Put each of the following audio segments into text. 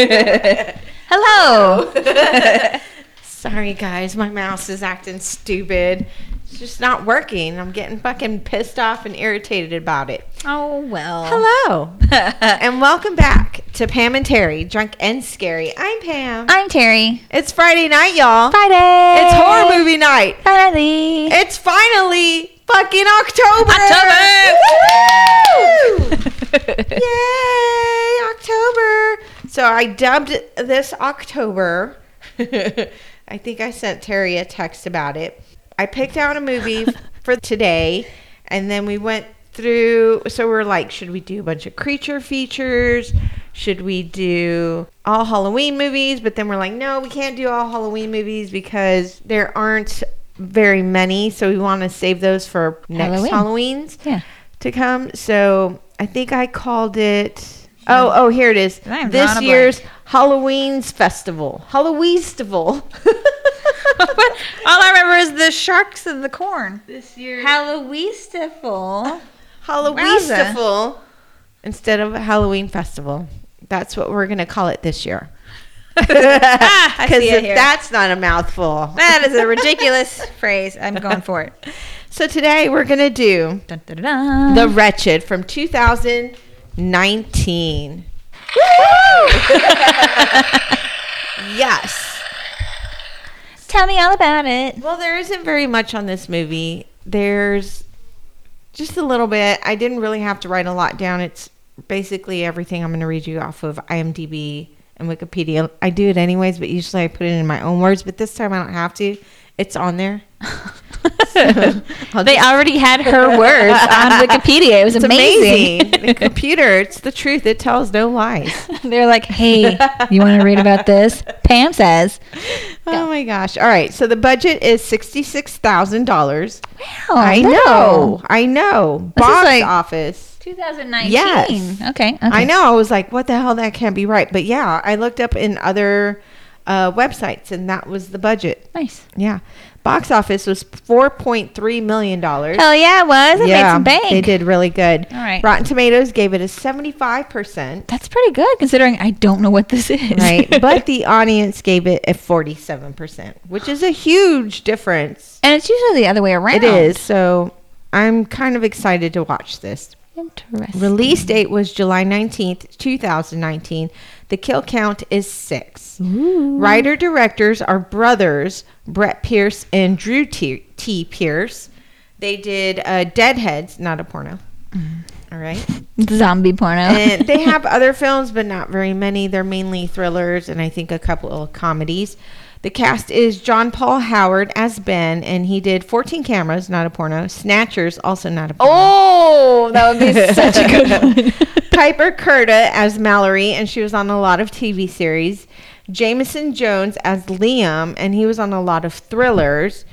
Hello. Sorry, guys, my mouse is acting stupid. It's just not working. I'm getting fucking pissed off and irritated about it. Oh well. Hello, and welcome back to Pam and Terry, Drunk and Scary. I'm Pam. I'm Terry. It's Friday night, y'all. Friday. It's horror movie night. Finally. It's finally fucking October. October. Woo! Yay, October. So I dubbed this October. I think I sent Terry a text about it. I picked out a movie for today and then we went through so we're like should we do a bunch of creature features should we do all halloween movies but then we're like no we can't do all halloween movies because there aren't very many so we want to save those for next Halloween. halloweens Yeah. to come. So I think I called it. Oh, oh, here it is. This year's Halloween's festival. Halloweenstival. All I remember is the sharks and the corn. this year. Halloweenistival. Halloweenstival instead of Halloween festival. That's what we're gonna call it this year. Ah, Because see it if here. that's not a mouthful. that is a ridiculous phrase. I'm going for it. So today we're gonna do Dun, dun, dun, dun. The Wretched from 2019. yes. Tell me all about it. Well, there isn't very much on this movie. There's just a little bit. I didn't really have to write a lot down. It's basically everything I'm going to read you off of IMDb and Wikipedia. I do it anyways, but usually I put it in my own words. But this time I don't have to. It's on there. They already had her words on Wikipedia. It was It's amazing. amazing. the computer, it's the truth. It tells no lies. They're like, "Hey, you want to read about this?" Pam says, Oh my gosh. All right. So the budget is $66,000. "Wow, I know. I know. This Box like- office. 2019. Yes. Okay. okay. I know. I was like, what the hell? That can't be right. But yeah, I looked up in other uh, websites and that was the budget. Nice. Yeah. Box office was $4.3 million. Hell yeah, it was. It made some bank. They did really good. All right. Rotten Tomatoes gave it a 75%. That's pretty good considering I don't know what this is. Right. but the audience gave it a 47%, which is a huge difference. and it's usually the other way around. It is. So I'm kind of excited to watch this. Interesting. Release date was July 19th, 2019. The kill count is six. Writer directors are brothers Brett Pierce and Drew T. T. Pierce. They did uh, Deadheads, not a porno. All right. Zombie porno. and they have other films, but not very many. They're mainly thrillers and I think a couple of comedies. The cast is John Paul Howard as Ben, and he did 14 Cameras, not a porno. Snatchers, also not a porno. oh, that would be such a good one. Piper Curda as Mallory, and she was on a lot of TV series. Jamison Jones as Liam, and he was on a lot of thrillers.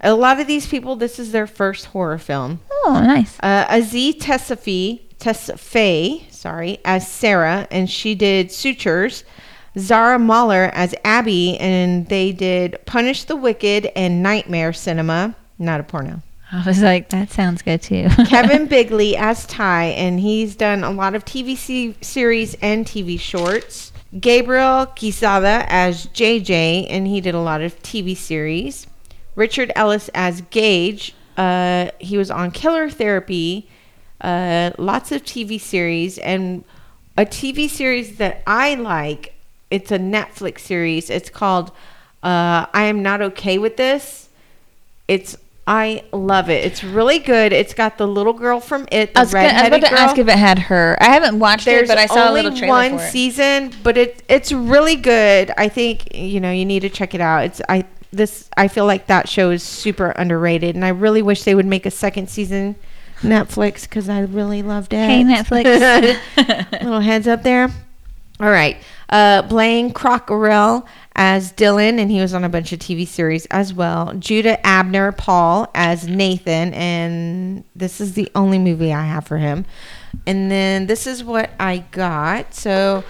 A lot of these people, this is their first horror film. oh, nice. Uh, Aziz Tessafi, sorry, as Sarah, and she did Sutures. Zarah Mahler as Abby, and they did Punish the Wicked and Nightmare Cinema, not a porno. I was like, that sounds good too. Kevin Bigley as Ty, and he's done a lot of TV series and TV shorts. Gabriel Quezada as JJ, and he did a lot of TV series. Richard Ellis as Gage. Uh, he was on Killer Therapy, uh, lots of TV series, and a TV series that I like. It's a Netflix series. It's called uh, I Am Not Okay with This. It's I love it. It's really good. It's got the little girl from it, the I was, gonna, I was about to girl. ask if it had her. I haven't watched There's it, but I saw a little trailer one for it. season, but it it's really good. I think you know you need to check it out. It's I this I feel like that show is super underrated, and I really wish they would make a second season. Netflix, because I really loved it. Hey, Netflix. little heads up there. All right. Uh, Blane Crockarell as Dylan, and he was on a bunch of TV series as well. Judah Abner Paul as Nathan, and this is the only movie I have for him. And then this is what I got. So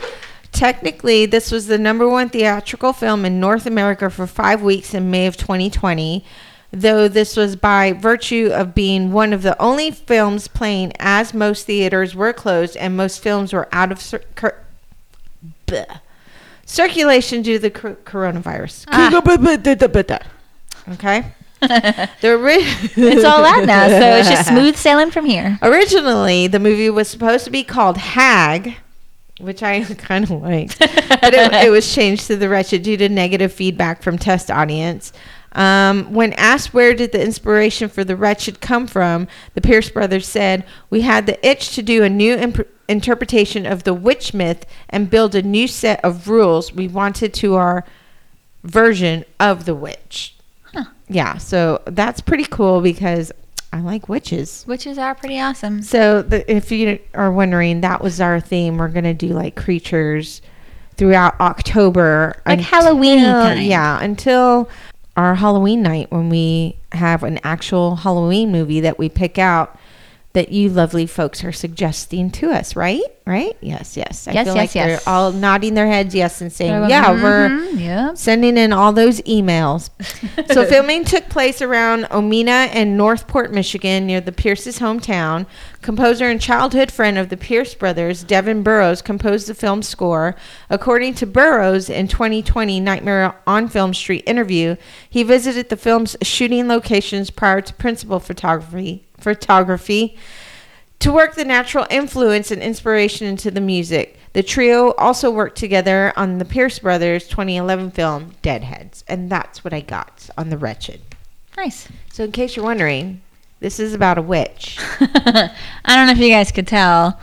technically, this was the number one theatrical film in North America for five weeks in May of 2020. Though this was by virtue of being one of the only films playing as most theaters were closed and most films were out of cir- bleh. circulation due to the cor- coronavirus. Ah. Okay. The ori- It's all out now, so it's just smooth sailing from here. Originally, the movie was supposed to be called Hag, which I kind of liked, but it, it was changed to The Wretched due to negative feedback from test audience. Um, when asked where did the inspiration for The Wretched come from, the Pierce brothers said, "We had the itch to do a new imp- interpretation of the witch myth and build a new set of rules we wanted to our version of the witch." Huh. Yeah, so that's pretty cool because I like witches. Witches are pretty awesome. So, the, if you are wondering, that was our theme. We're gonna do like creatures throughout October, Like until- Halloween kind. Yeah, until our Halloween night when we have an actual Halloween movie that we pick out that you lovely folks are suggesting to us. Right? Right? Yes. Yes. I Yes, feel yes, like they're all nodding their heads yes and saying, "Yeah, like, we're." "Mhm, yeah. sending in all those emails. so filming took place around Omena and Northport, Michigan, near the Pierce's hometown. Composer and childhood friend of the Pierce brothers, Devin Burrows, composed the film score. According to Burrows in 2020 Nightmare on Film Street interview, he visited the film's shooting locations prior to principal photography photography to work the natural influence and inspiration into the music. The trio also worked together on the Pierce Brothers 2011 film Deadheads, and that's what I got on The Wretched. Nice. So, in case you're wondering, this is about a witch. I don't know if you guys could tell,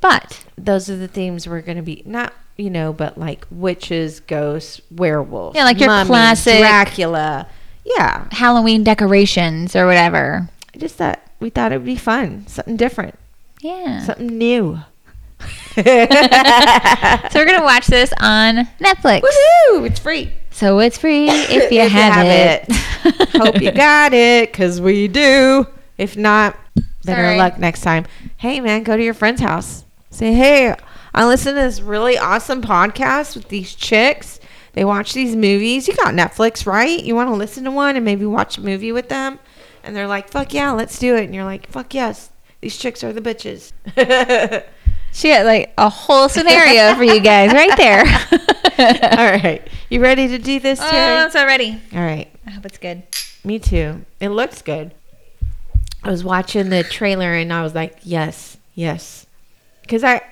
but Those are the themes we're going to be not, you know, but like witches, ghosts, werewolves. Yeah, like your mummies, classic- Dracula. Yeah, Halloween decorations or whatever. I just thought we thought it would be fun, something different, Yeah. something new. So we're gonna watch this on Netflix. Woohoo! It's free. So it's free if you, If you have, have it. Hope you got it, cause we do. If not, better Sorry. luck next time. Hey, man, go to your friend's house. Say, hey, I listen to this really awesome podcast with these chicks. They watch these movies. You got Netflix, right? You want to listen to one and maybe watch a movie with them? And they're like, fuck yeah, let's do it. And you're like, fuck yes, these chicks are the bitches. She had like a whole scenario for you guys right there. All right. You ready to do this, Oh, I'm so ready. All right. I hope it's good. Me too. It looks good. I was watching the trailer and I was like, yes, yes. Because I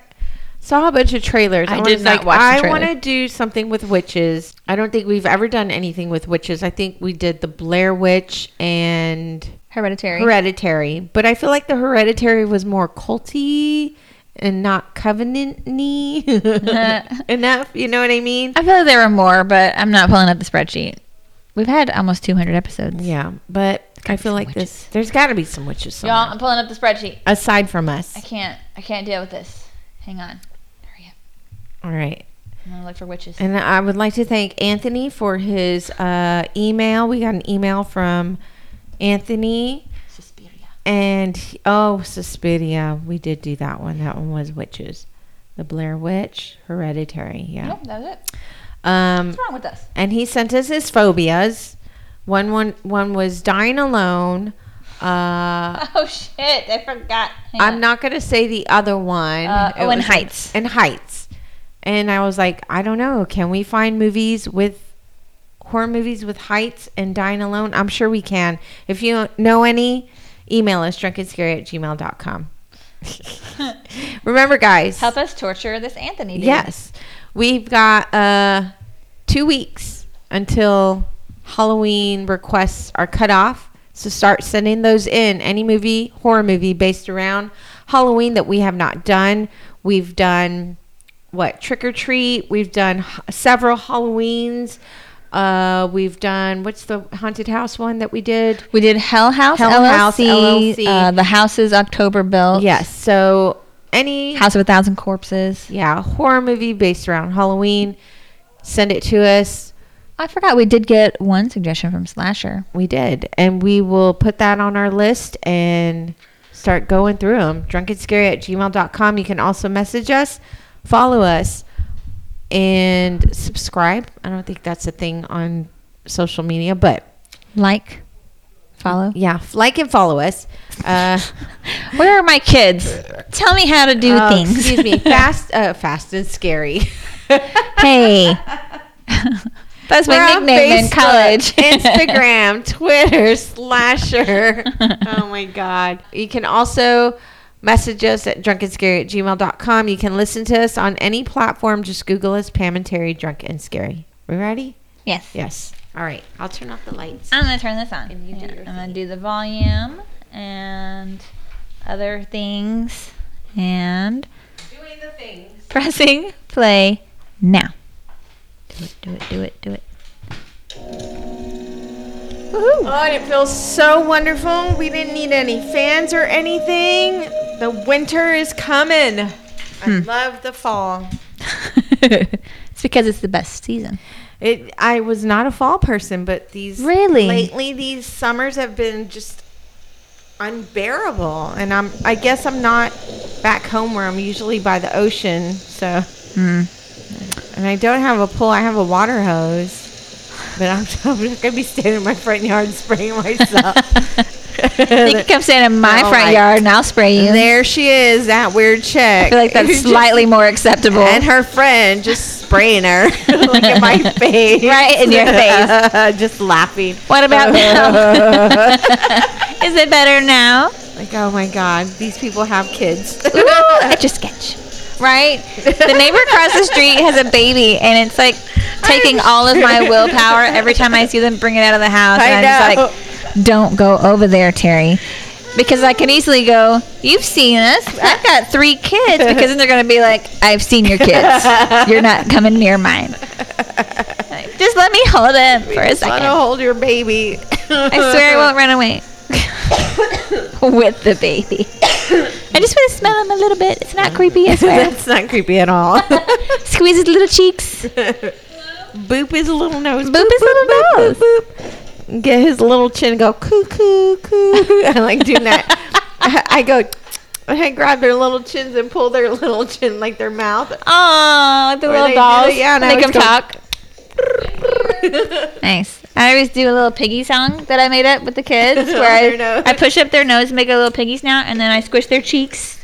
saw a bunch of trailers. I did not like, watch I want to do something with witches. I don't think we've ever done anything with witches. I think we did the Blair Witch and Hereditary. Hereditary. But I feel like the Hereditary was more culty and not covenant-y enough. You know what I mean? I feel like there were more, but I'm not pulling up the spreadsheet. We've had almost 200 episodes. Yeah, but I feel like this. There's got to be some witches somewhere. Y'all, I'm pulling up the spreadsheet. aside from us. I can't. I can't deal with this. Hang on. All right. I'm gonna look for witches. And I would like to thank Anthony for his uh, email. We got an email from Anthony. Suspiria. And, he- oh, Suspiria. We did do that one. That one was witches. The Blair Witch, Hereditary. Yeah. Nope, that was it. Um, What's wrong with us? and he sent us his phobias. One, one, one was dying alone. Uh, Oh shit! I forgot. Hang I'm on. not going to say the other one. Uh, oh, and Heights. And Heights. And I was like, I don't know. Can we find movies with horror movies with Heights and Dying Alone? I'm sure we can. If you know any, email us drunkandscary at gmail.com. Remember, guys. Help us torture this Anthony. Dude. Yes. We've got uh, two weeks until Halloween requests are cut off. So start sending those in. Any movie, horror movie based around Halloween that we have not done. We've done what? Trick or treat. We've done h- several Halloweens. Uh, we've done what's the haunted house one that we did? We did Hell House Hell LLC. House LLC. Uh, the house is October built. Yes. So any House of a Thousand Corpses. yeah horror movie based around Halloween, send it to us. I forgot we did get one suggestion from Slasher. We did. And we will put that on our list and start going through them. Drunkandscary at gmail.com. You can also message us, follow us, and subscribe. I don't think that's a thing on social media, but Like, follow. yeah, like and follow us. Uh, Where are my kids? Tell me how to do oh, things. Excuse me. Fast, uh, fast and scary. Hey. That's We're my nickname in college. Instagram, Twitter, Slasher. oh my God. You can also message us at drunkandscary at gmail.com. You can listen to us on any platform. Just Google us, Pam and Terry, Drunk and Scary. We ready? yes. Yes. All right. I'll turn off the lights. I'm gonna turn this on. And you do Yeah, your I'm gonna do the volume and other things and Doing the things. pressing play now. Do it, do it, do it, do it. Oh, and it feels so wonderful. We didn't need any fans or anything. The winter is coming. I Hmm. love the fall. it's because it's the best season. It. I was not a fall person, but these Really? lately these summers have been just unbearable. And I'm. I guess I'm not back home where I'm usually by the ocean. So, Hmm. and I don't have a pool. I have a water hose. But I'm, I'm not gonna be standing in my front yard spraying myself. you can come stand in my No, front I- yard and I'll spray you. There she is, that weird chick. I feel like that's slightly more acceptable. And her friend just spraying her, like in my face. Right in your face. just laughing. what about now? Is it better now? Like, oh my God, these people have kids. Ooh, etch a sketch. Right? The neighbor across the street has a baby, and it's like taking all of my willpower every time I see them bring it out of the house. I and I'm know. just like, don't go over there, Terry. Because I can easily go, You've seen us. I've got three kids. Because then they're going to be like, I've seen your kids. You're not coming near mine. Like, Just let me hold him for a second. I Want to hold your baby. I swear I won't run away. With the baby. I just want to smell him a little bit. It's not creepy, I swear. That's not creepy at all. Squeeze his little cheeks. Boop his little nose. Boop his little nose. boop, boop. Get his little chin and go coo coo coo. I like doing that. I, I go. I grab their little chins and pull their little chin like their mouth. Oh, the Or little dolls. yeah, and Make them go- talk. Nice. I always do a little piggy song that I made up with the kids where On their nose. I, I push up their nose, make a little piggy snout, and then I squish their cheeks.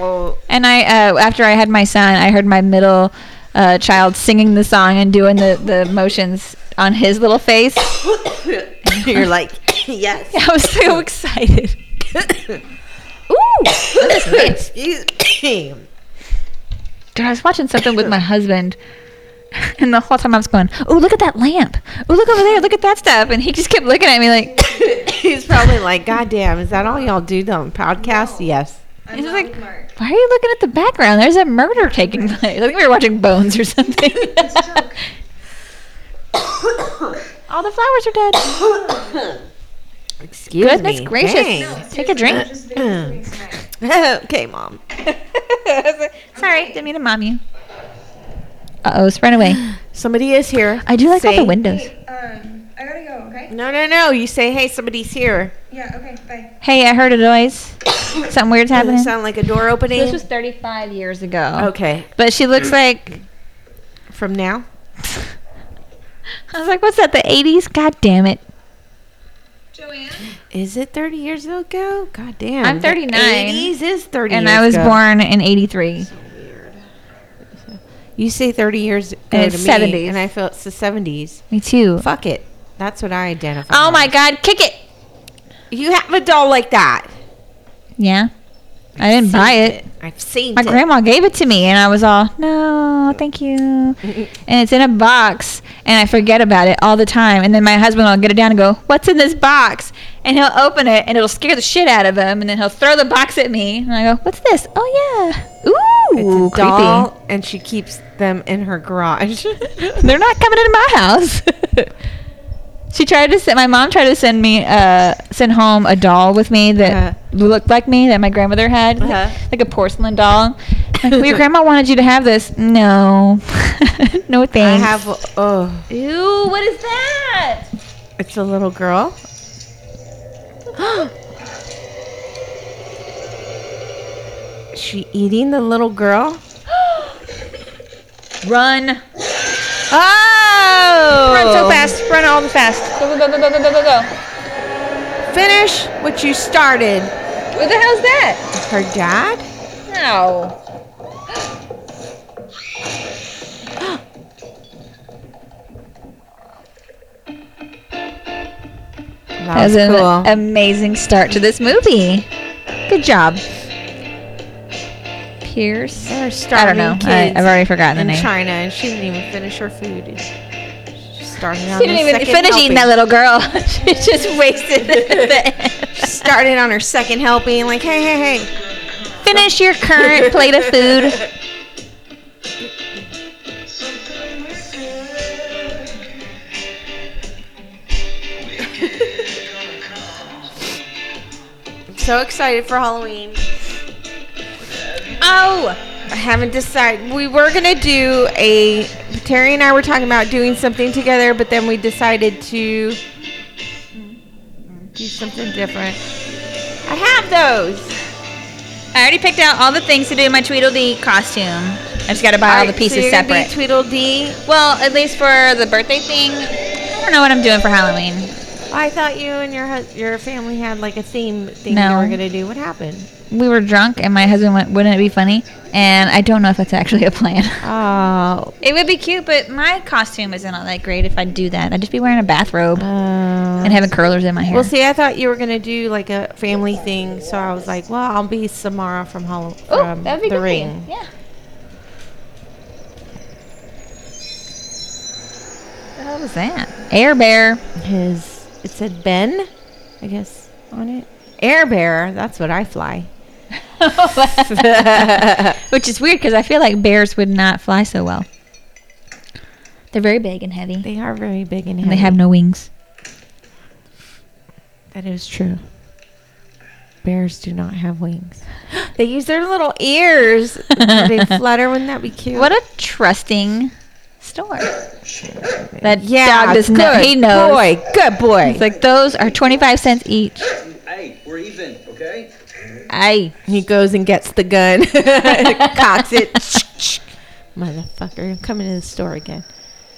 Oh, And I, uh, after I had my son, I heard my middle uh, child singing the song and doing the, the motions on his little face. You're like, yes. I was so excited. Ooh, Excuse me. Dude, I was watching something with my husband, and the whole time I was going, "Oh, look at that lamp! Oh, look over there! Look at that stuff!" And he just kept looking at me like, He's probably like, God damn, is that all y'all do on podcasts? Yes. He's like, "Why are you looking at the background? There's a murder taking place. I think we were watching Bones or something." All the flowers are dead. Excuse me. Goodness me. gracious! Dang. Take a drink. okay, mom. Sorry, didn't mean to mom you. Uh oh, it's run away. Somebody is here. I do like all the windows. Um, I gotta go, okay? No, no, no. You say, hey, somebody's here. Yeah, okay, bye. Hey, I heard a noise. Something weird's Does happening. it sound like a door opening? This was 35 years ago. okay. But she looks like From now? I was like, what's that? The 80s? God damn it. Joanne? Is it 30 years ago? God damn. I'm the 39. 80s is 30 And years I was ago. born in 83. You say 30 years ago And to it's me, 70s. and I feel it's the 70s. Me too. Fuck it. That's what I identify. Oh my as. God, kick it. You have a doll like that. Yeah. I didn't buy Seen it. I've seen it. My it. grandma gave it to me, and I was all, no, thank you. and it's in a box, and I forget about it all the time. And then my husband will get it down and go, what's in this box? And he'll open it, and it'll scare the shit out of him. And then he'll throw the box at me, and I go, what's this? Oh, yeah. Ooh, It's a doll, and she keeps them in her garage. They're not coming into my house. She tried to send my mom tried to send me uh send home a doll with me that Uh-huh. looked like me that my grandmother had, Uh-huh. like a porcelain doll. Like, well, your grandma wanted you to have this. No, no thanks. I have. Oh, Ew, what is that? it's a little girl. Is she eating the little girl? Run! Oh! Run so fast. Run all the fast. Go, go, go, go, go, go, go, go. Finish what you started. Who the hell's that? Her dad? No. That was, that was cool. an amazing start to this movie. Good job. Pierce. They're I don't know. I, kids I've already forgotten the in name. China, and she didn't even finish her food. She started on She didn't even finish eating that little girl. she just wasted it. Started on her second helping, like, hey, hey, hey. Finish your current plate of food. I'm so excited for Halloween. Oh, I haven't decided. We were gonna do a. Terry and I were talking about doing something together, but then we decided to do something different. I have those. I already picked out all the things to do in my Tweedledee costume. I just got to buy all the pieces so you're gonna be. Tweedledee. well, at least for the birthday thing, I don't know what I'm doing for Halloween. I thought you and your hus- your family had like a theme thing No. you were gonna do. What happened? We were drunk, and my husband went, "Wouldn't it be funny?" And I don't know if that's actually a plan. Oh, It would be cute, but my costume isn't all that great if I do that. I'd just be wearing a bathrobe and uh, having curlers in my hair. well, see, I thought you were gonna do like a family thing, so I was like, well, I'll be Samara from Hollow oh, from the good. Ring. Yeah. What the hell was that? Air Bear. His it said Ben, I guess on it. Air Bear. That's what I fly. Which is weird because I feel like bears would not fly so well. They're very big and heavy, They are very big and, and they have no wings. That is true. Bears do not have wings. They use their little ears. they flutter. Wouldn't that be cute? What a trusting store. That yeah, dog does good not. He knows. boy, good boy. It's like those are twenty-five cents each. Hey, we're even, okay? Aye. He goes and gets the gun, cocks it. Motherfucker, I'm coming to the store again.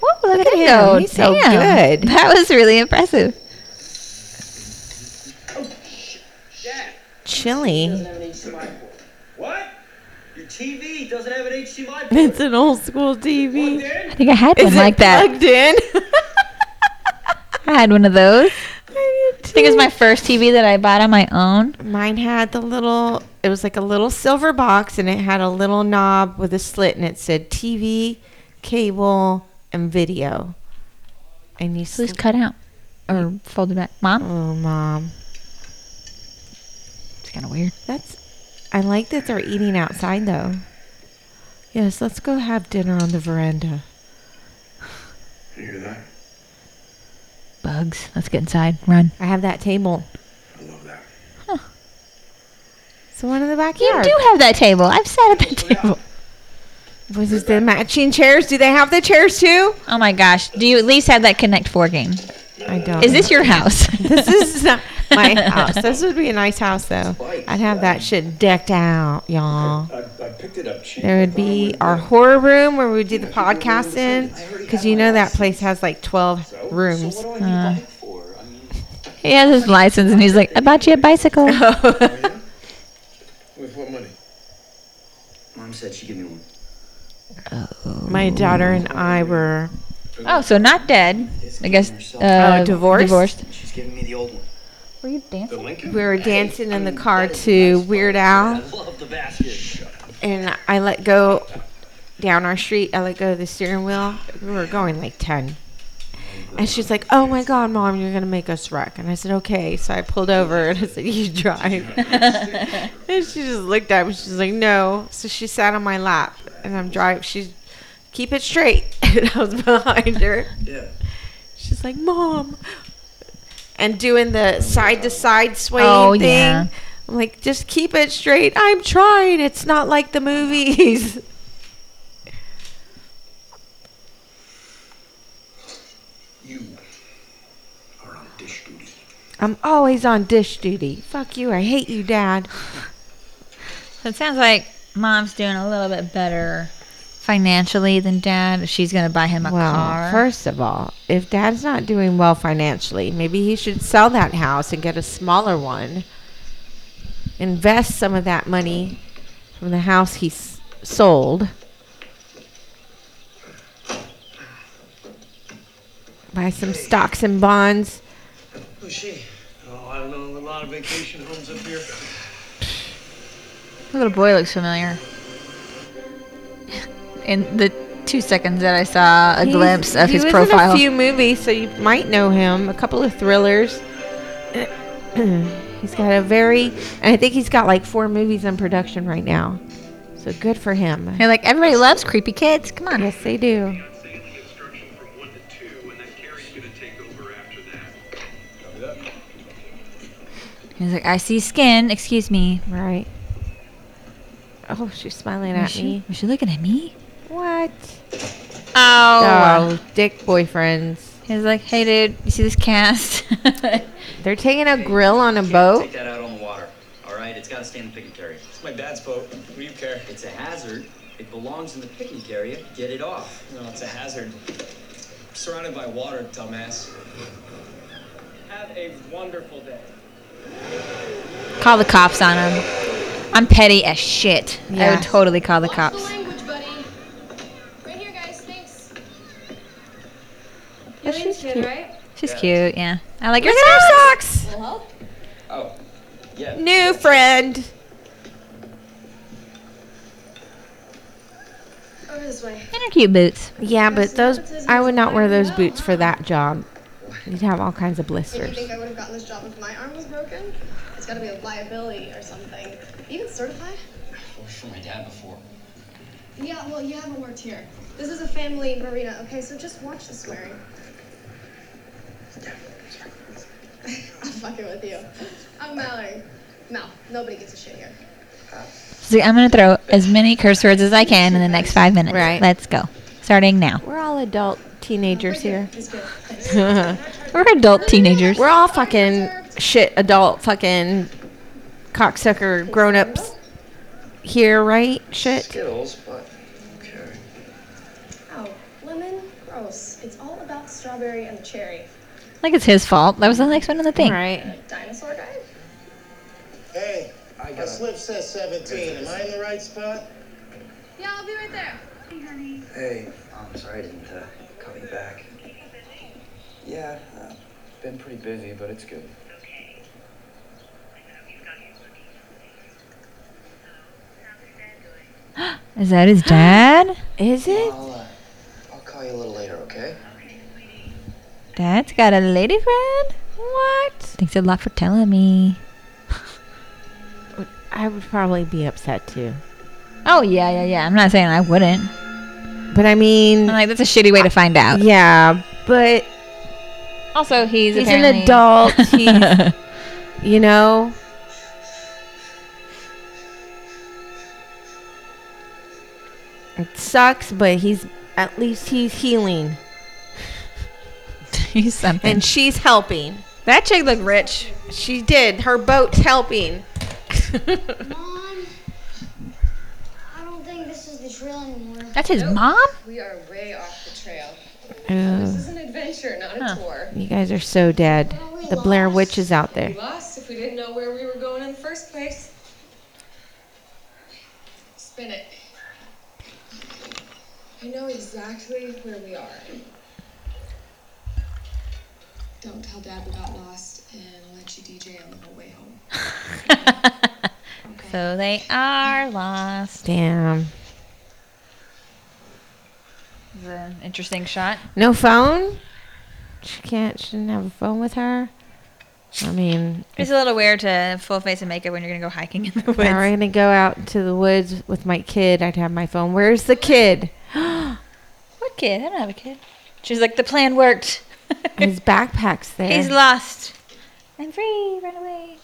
Whoa, look, Look at at him him. He's so Damn. good. That was really impressive. Oh, Dad, Chili. doesn't have an HDMI port. What? Your TV doesn't have an HDMI port. It's an old school TV. I think I had one Is like it that. plugged in? I had one of those. I I think it was my first TV that I bought on my own. Mine had the little, it was like a little silver box and it had a little knob with a slit and it said TV, cable, and video. And you So it's sl- cut out or folded back. Mom, Oh, mom. it's kind of weird. That's, I like that they're eating outside though. Yes, let's go have dinner on the veranda. You hear that? Bugs. Let's get inside. Run. I have that table. I love that. It's the one in the backyard. You do have that table. I've sat at that oh, table. Was it the matching chairs? Do they have the chairs too? Oh my gosh. Do you at least have that Connect Four game? I don't. Is this your house? this is not my house. This would be a nice house though. I'd have that shit decked out, y'all. I, I picked it up cheap. There would be our horror room where we would do the podcast in, because you know that place has like twelve rooms. So what do I need a bike for? I mean, he has his license and he's like, I bought you a bicycle. with what money? Mom said she'd give me one. My daughter and I were oh, so not dead. I guess. Uh, Oh, divorced? Divorced. She's giving me the old one. Were you dancing? We were dancing in the car to Weird Al, love the basket. and I let go down our street. I let go of the steering wheel. We were going like ten. And she's like, "Oh my God, mom, you're gonna make us wreck." And I said, "Okay." So I pulled over and I said, "You drive." and she just looked at me. She's like, "No." So she sat on my lap, and I'm driving. She's keep it straight, and I was behind her. Yeah. She's like, "Mom," and doing the side to side sway Oh, thing. yeah. I'm like, "Just keep it straight." I'm trying. It's not like the movies. You are on dish duty. I'm always on dish duty. Fuck you. I hate you, Dad. So it sounds like mom's doing a little bit better financially than dad. She's gonna buy him a well, car. first of all, if Dad's not doing well financially, maybe he should sell that house and get a smaller one. Invest some of that money from the house he s- sold. Buy some stocks and bonds. Who's she? Oh, I don't know, a lot of vacation homes up here. The little boy looks familiar. In the two seconds that I saw a He's- glimpse of his profile. he was in a few movies, so you might know him. A couple of thrillers. he's got a very, and I think he's got like four movies in production right now. So good for him. You're like, everybody loves creepy kids. Come on. Yes, they do. Saying the instruction from one to two, and then Carrie's gonna take over after that. He's like, I see skin. Excuse me. Right. Oh, she's smiling Was at she, me. was she looking at me? What? Oh. Oh, dick boyfriends. He's like, hey, dude, you see this cast? They're taking a grill on a boat. Take that out on the water. All right, it's got to stay in the picnic area. It's my dad's boat. What do you care? It's a hazard. It belongs in the picnic area. Get it off. No, it's a hazard. surrounded by water, dumbass. Have a wonderful day. call the cops on him. I'm petty as shit. I would totally call the Watch cops. the language, buddy. Right here, guys. Thanks. Yeah, she's cute. right? She's cute, yeah. I like her Look at her socks. socks. Will. Oh, yeah. New friend. Over this way. And her cute boots. Yeah, but those I would not wear those boots for that job. You'd have all kinds of Did you think I would have gotten this job if my arm was broken? It's got to be a liability or something. Even certified? Worked for my dad before. Yeah, well, you haven't worked here. This is a family marina, okay? So just watch the swearing. I'm fucking with you. I'm Mallory. Mel, nobody gives a shit here. So I'm gonna throw as many curse words as I can in the next five minutes. Right. Let's go. Starting now. We're all adult teenagers here. It's good. Thanks. We're adult teenagers. We're all fucking shit adult fucking cocksucker grown ups here, right? Shit. Skittles, but okay. Oh, lemon? Gross. It's all about strawberry and cherry. Like it's his fault. That was the next one on the thing. Right. Dinosaur guy? Hey, I my got slip says 17. Am I in the right spot? Yeah, I'll be right there. Hey, I'm sorry I didn't uh, call you back. Yeah, uh, been pretty busy, but it's good. Is that his dad? Is it? I'll, uh, I'll call you a little later, okay? Dad's got a lady friend? What? Thanks a lot for telling me. I would probably be upset too. Oh yeah, yeah, yeah. I'm not saying I wouldn't. But I mean, I'm like that's a shitty way to find out. yeah, but Also, he's he's an adult. He's, you know, it sucks, but he's at least he's healing, he's something. and she's helping. that chick looked rich. She did. Her boat's helping. Mom, I don't think this is the trail anymore. That's his mom. We are way off the trail. Oh, This is an adventure, not a tour. you guys are so dead. The Blair Witch is out there. We lost if we didn't know where we were going in the first place. Spin it. I know exactly where we are. Don't tell Dad we got lost, and I'll let you DJ on the whole way home. so they are lost. Damn. It's an interesting shot. No phone? She can't. She didn't have a phone with her. I mean, It's a little weird to full face of makeup when you're gonna go hiking in the if woods. I were gonna go out to the woods with my kid, I'd have my phone. Where's the kid? What kid? I don't have a kid. She's like, the plan worked. His backpack's there. He's lost. I'm free. Run away.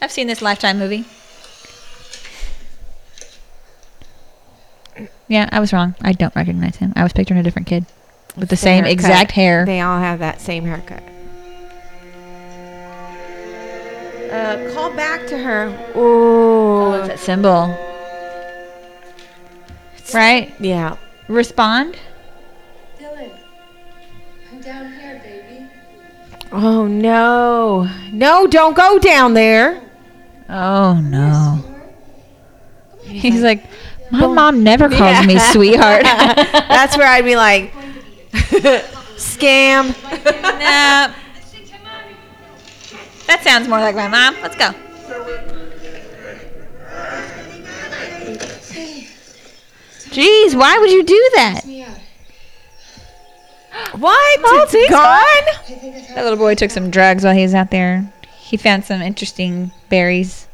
I've seen this Lifetime movie. Yeah, I was wrong. I don't recognize him. I was picturing a different kid with the same haircut. exact hair. They all have that same haircut. Uh, call back to her. Oh, Ooh. it's that symbol. Right? yeah. Respond. Dylan, I'm down here, baby. Oh no. No, don't go down there. Oh no. He's like, my mom never calls Yeah. me sweetheart. That's where I'd be like, scam. nah. That sounds more like my mom. Let's go. Jeez, why would you do that? Me out. What? Oh, it's thanks, gone? I That little boy took some drugs while he was out there. He found some interesting berries.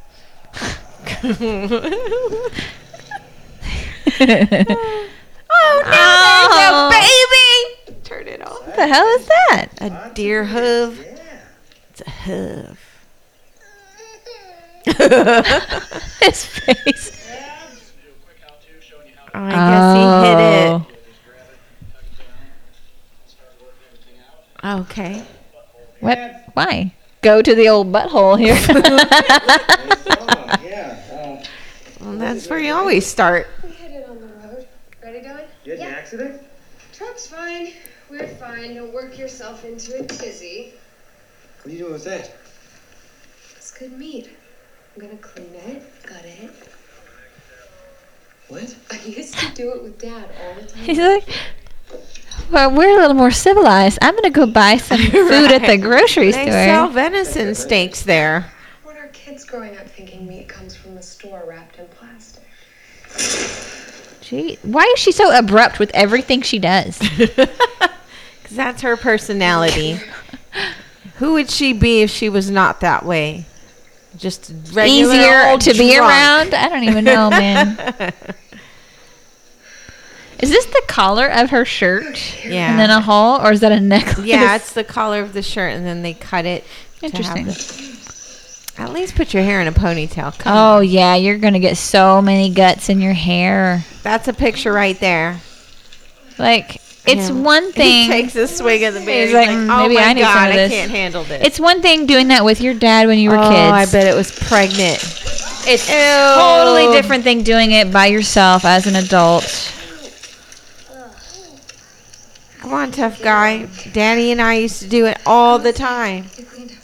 Oh, no, there's a oh. baby. Turn it off. What the hell is that? A deer hoof. It's a hoof. His face. Oh, I guess he hit it. Oh. Okay. What? Why? Go to the old butthole here. yeah. Well, that's where you always start. We headed on the road. Ready, Dylan? you had an accident? Truck's fine. We're fine. Don't work yourself into a tizzy. What are you doing with that? It's good meat. I'm gonna clean it, gut it. What? I used to do it with Dad all the time. He's like, well, we're a little more civilized. I'm gonna go buy some food at the Right. grocery They sell venison steaks there. What are kids growing up thinking meat comes from the store wrapped in plastic? Gee, why is she so abrupt with everything she does? Because that's her personality. Who would she be if she was not that way? Just regular Easier old to be around? I don't even know, man. Is this the collar of her shirt? Yeah. And then a hole, or is that a necklace? yeah, it's the collar of the shirt, and then they cut it. Interesting. the- at least put your hair in a ponytail. Come Oh yeah, you're gonna get so many guts in your hair. That's a picture right there. Like it's Yeah. one thing. He takes a swig of the beer. He's like, like, "Mm, oh maybe my I need some god, of I can't handle this. It's one thing doing that with your dad when you were kids. oh, kids. I bet it was pregnant. It's Ew. totally different thing doing it by yourself as an adult. Come on, tough guy. Danny and I used to do it all the time. You cleaned up.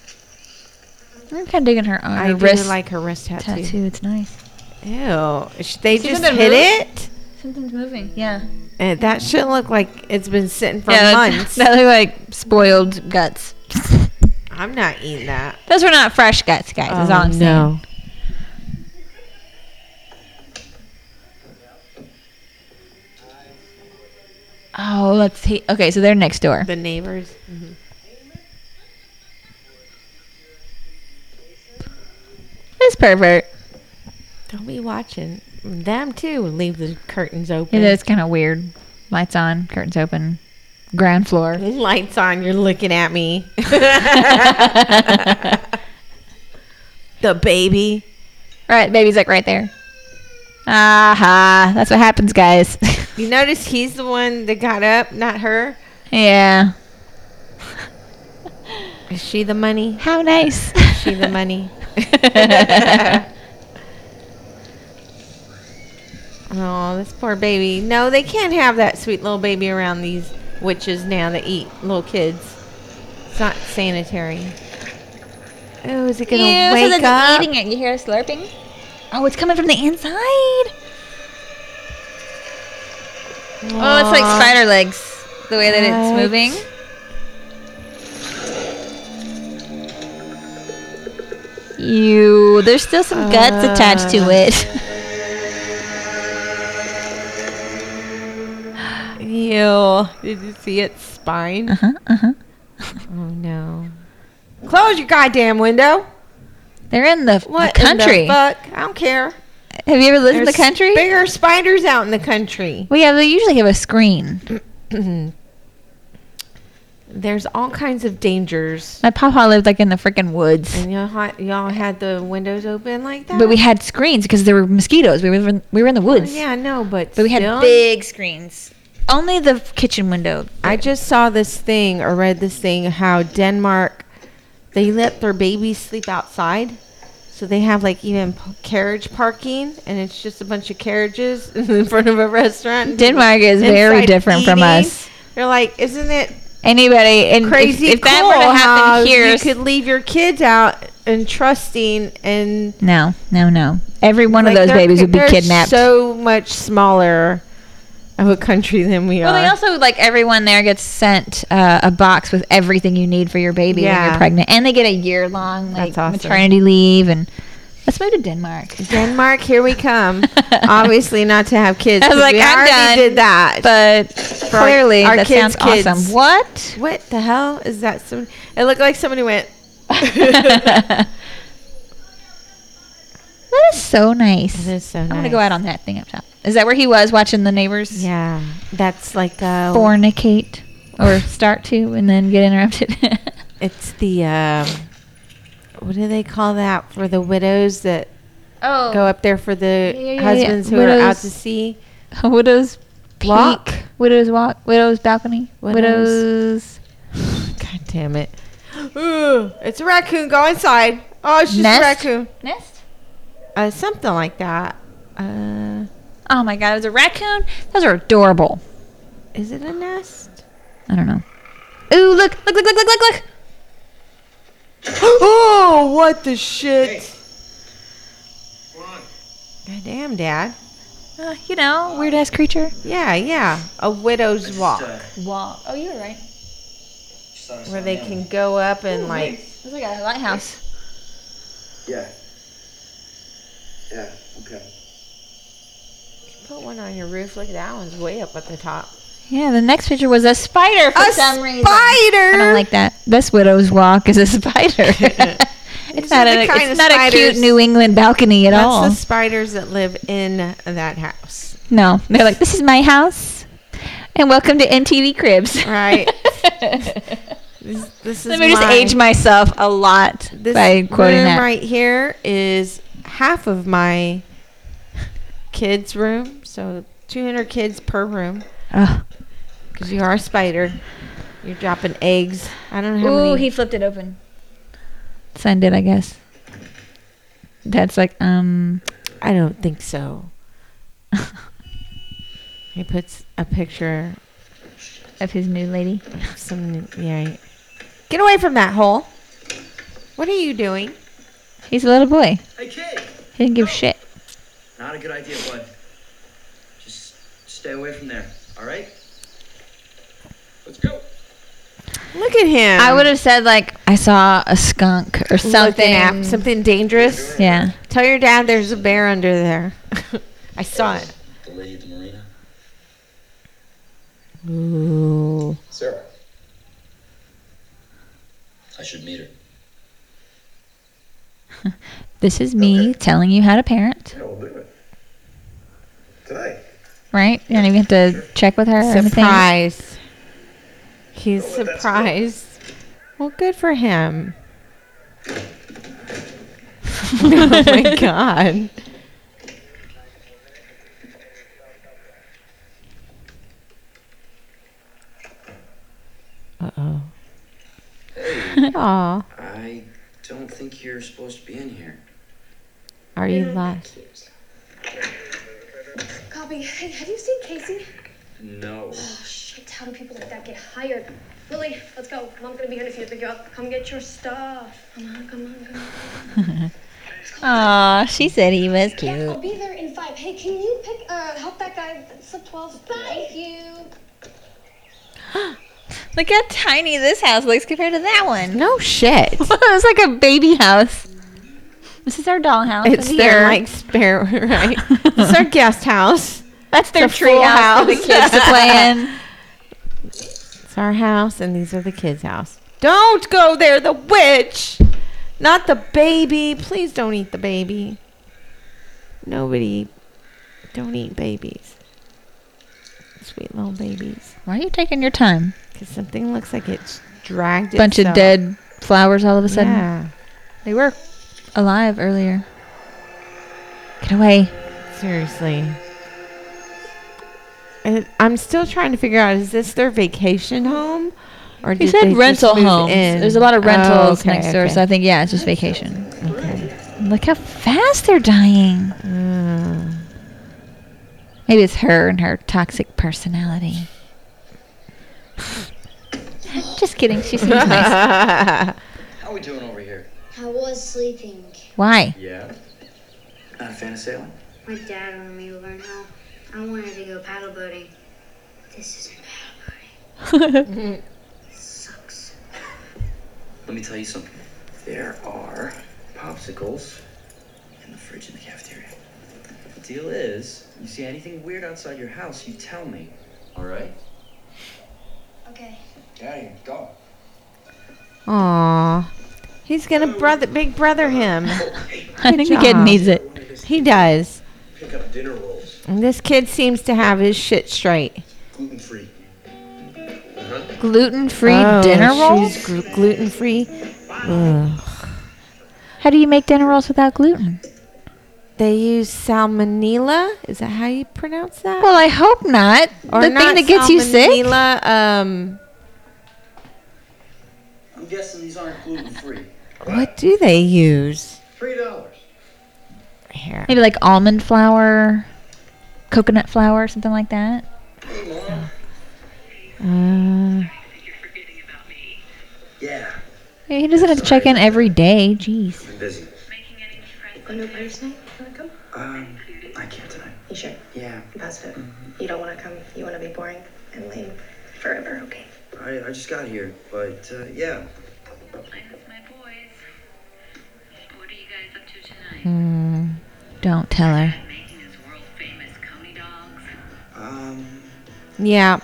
I'm kind of digging her on I her wrist like her wrist tattoo. tattoo. It's nice. Ew. Sh- They just hit it? Something's moving. Yeah. And that shouldn't look like it's been sitting for yeah, that- months. That look like spoiled guts. I'm not eating that. Those are not fresh guts, guys. That's oh, all I'm saying. Oh, let's see. Okay, so they're next door. The neighbors. Mhm. This pervert. Don't be watching. Them too. Leave the curtains open. It is kind of weird. Lights on, curtains open, ground floor. Lights on. You're looking at me. the baby. Right, baby's like right there. Aha, that's what happens, guys. You notice he's the one that got up, not her. yeah. Is she the money? How nice. Is she the money? Oh, this poor baby. No, they can't have that sweet little baby around these witches now that eat little kids. It's not sanitary. Oh, is it gonna Ew, wake that's up? eating it. You hear it slurping? Oh, it's coming from the inside. Oh, it's like spider legs. The way that it's moving. Ew, there's still some guts attached to Uh. it. Ew. Did you see its spine? uh-huh, uh-huh. Oh no. Close your goddamn window. They're in the, What the country. In the fuck? I don't care. Have you ever lived in the country? Bigger spiders out in the country. Well, yeah, they usually have a screen. There's all kinds of dangers. My papa lived like in the freaking woods. And y'all, ha- y'all had the windows open like that? But we had screens because there were mosquitoes. We were in, we were in the oh, woods. Yeah, no, but But we had still, big screens. Only the kitchen window. I just saw this thing or read this thing how Denmark they let their babies sleep outside. So they have like even p- carriage parking and it's just a bunch of carriages in front of a restaurant. Denmark is very different from us. They're like, isn't it Anybody and if- crazy if, that cool were to happen here, you could leave your kids out and trusting and no, no, no. Every one like, of those babies would be kidnapped. So much smaller of a country than we Well, are. Well, they also like everyone there gets sent uh, a box with everything you need for your baby when you're pregnant, and they get a year long like awesome. maternity leave. And let's move to Denmark. Denmark, here we come. Obviously, not to have kids. I was like, we I'm already done, did that. But For our- clearly, our that kids' sounds kids. awesome. What? what the hell is that? Some, it looked like somebody went. that is so nice. It is so nice. I'm gonna go out on that thing up top. Is that where he was watching the neighbors Yeah, that's like uh, fornicate or start to and then get interrupted? It's the um, what do they call that for the widows that oh, go up there for the Yeah, yeah, yeah, husbands yeah. who are out to sea? widow's peak, Walk? widow's walk, widow's balcony, Widows- widow's God damn it! Ooh, it's a raccoon. Go inside. Oh, it's just Nest? a raccoon. nest. Uh, something like that. Uh, Oh my god, it was a raccoon. Those are adorable. is it a nest? I don't know. Ooh, look, look, look, look, look, look, look. oh, what the shit! Come on. God damn, Dad. Uh, you know, weird ass creature. Yeah, yeah. A widow's walk, uh, Walk. Oh, you were right. where they can go up and like. It's like a lighthouse. Yeah. Yeah, okay. Put one on your roof. Look at that one's way up at the top. Yeah, the next picture was a spider for A some reason. spider! I don't like that. This widow's walk is a spider. it's not a kind it's of not a cute New England balcony at all. That's all. the spiders that live in that house. no, they're like, this is my house, and welcome to MTV Cribs. Right. This, this is Let me just age myself a lot this by quoting room that. right here is half of my kids' room. So 200 kids per room. Ugh. Because you are a spider. You're dropping eggs. I don't know how Ooh, many. he flipped it open. Send it, I guess. That's like, um, I don't think so. he puts a picture of his new lady. of some. Yeah. Get away from that hole. What are you doing? He's a little boy. Hey, kid. He didn't give a shit. Not a good idea, bud. Just stay away from there, all right? Let's go. Look at him. I would have said like I saw a skunk or something. at something dangerous. Yeah. Tell your dad there's a bear under there. I saw it. The lady at the marina. Ooh. Sarah. I should meet her. This is me telling you how to parent, Yeah, we'll do it. Tonight. Right? You don't even have to check with her or anything. Surprise. He's Oh, that's surprised. Well, good for him. oh my god. Uh oh. Aw. I don't think you're supposed to be in here. Are you lost? Copy. Hey, have you seen Casey? No. Oh, shit. How do people like that get hired? Lily, let's go. Mom's gonna be here in a few to pick you up. Come get your stuff. Come on, come on, come on. Aw, she said he was cute. Yeah, I'll be there in five. Hey, can you pick, uh, help that guy slip 12? Thank you. Look how tiny this house looks compared to that one. No shit. it's like a baby house. This is our dollhouse. It's their here. like spare right. it's our guest house. That's their It's tree full house for the kids to play in. It's our house, and these are the kids' house. Don't go there, the witch. Not the baby. Please don't eat the baby. Nobody. Don't eat babies. Sweet little babies. Why are you taking your time? Because something looks like it's dragged. A bunch of dead flowers all of a sudden. Yeah. They were alive earlier. Get away. Seriously. And I'm still trying to figure out: is this their vacation home, or He did said they rental move homes. in? There's a lot of Oh, rentals okay, next door, okay. so I think yeah, it's just vacation. Okay. Look how fast they're dying. Mm. Maybe it's her and her toxic personality. just kidding. She seems nice. How are we doing over here? I was sleeping. Why? Yeah. Uh, Not a fan of sailing? My dad wanted me to learn how. I wanted to go paddle boating. This isn't bad. Sucks. Let me tell you something. There are popsicles in the fridge in the cafeteria. The deal is, you see anything weird outside your house, you tell me. All right? Okay. Daddy, go. Aw. He's gonna brother, big brother him. I think the kid needs it. He does. Pick up dinner rolls. And this kid seems to have his shit straight. Gluten free. Gluten free Oh, dinner rolls? She's gl- gluten free. How do you make dinner rolls without gluten? They use salmonella. Is that how you pronounce that? Well, I hope not. or the not thing that gets you sick? salmonella, Um, I'm guessing these aren't gluten free. What do they use? Three dollars. Here. Maybe like almond flour, coconut flour, something like that. Uh, Yeah, He doesn't have to check in every day. Jeez. I'm busy. Go to a party tonight? You wanna come? Um, I can't tonight. You sure? Yeah, I'm positive. You don't wanna come. You wanna be boring and lame forever, okay? I, I just got here, but uh, yeah. Hmm. Don't tell her. Um, yeah.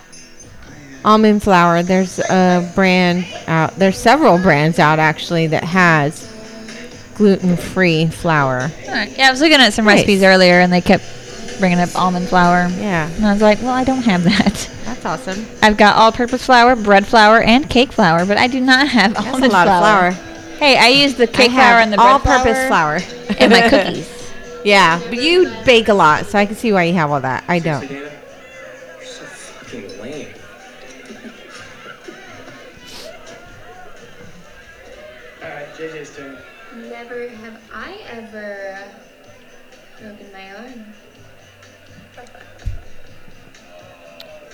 Almond flour. There's a brand out. There's several brands out actually that has gluten-free flour. Alright, Yeah, I was looking at some recipes earlier, and they kept bringing up almond flour. Yeah, And I was like, well, I don't have that. that's awesome. I've got all-purpose flour, bread flour, and cake flour, but I do not have That's almond a lot flour. of flour. Hey, I use the cake I flour and the bread all-purpose flour, in my cookies. yeah, but you bake a lot, so I can see why you have all that. I don't. You're so fucking lame. All right, JJ's turn. Never have I ever broken my arm.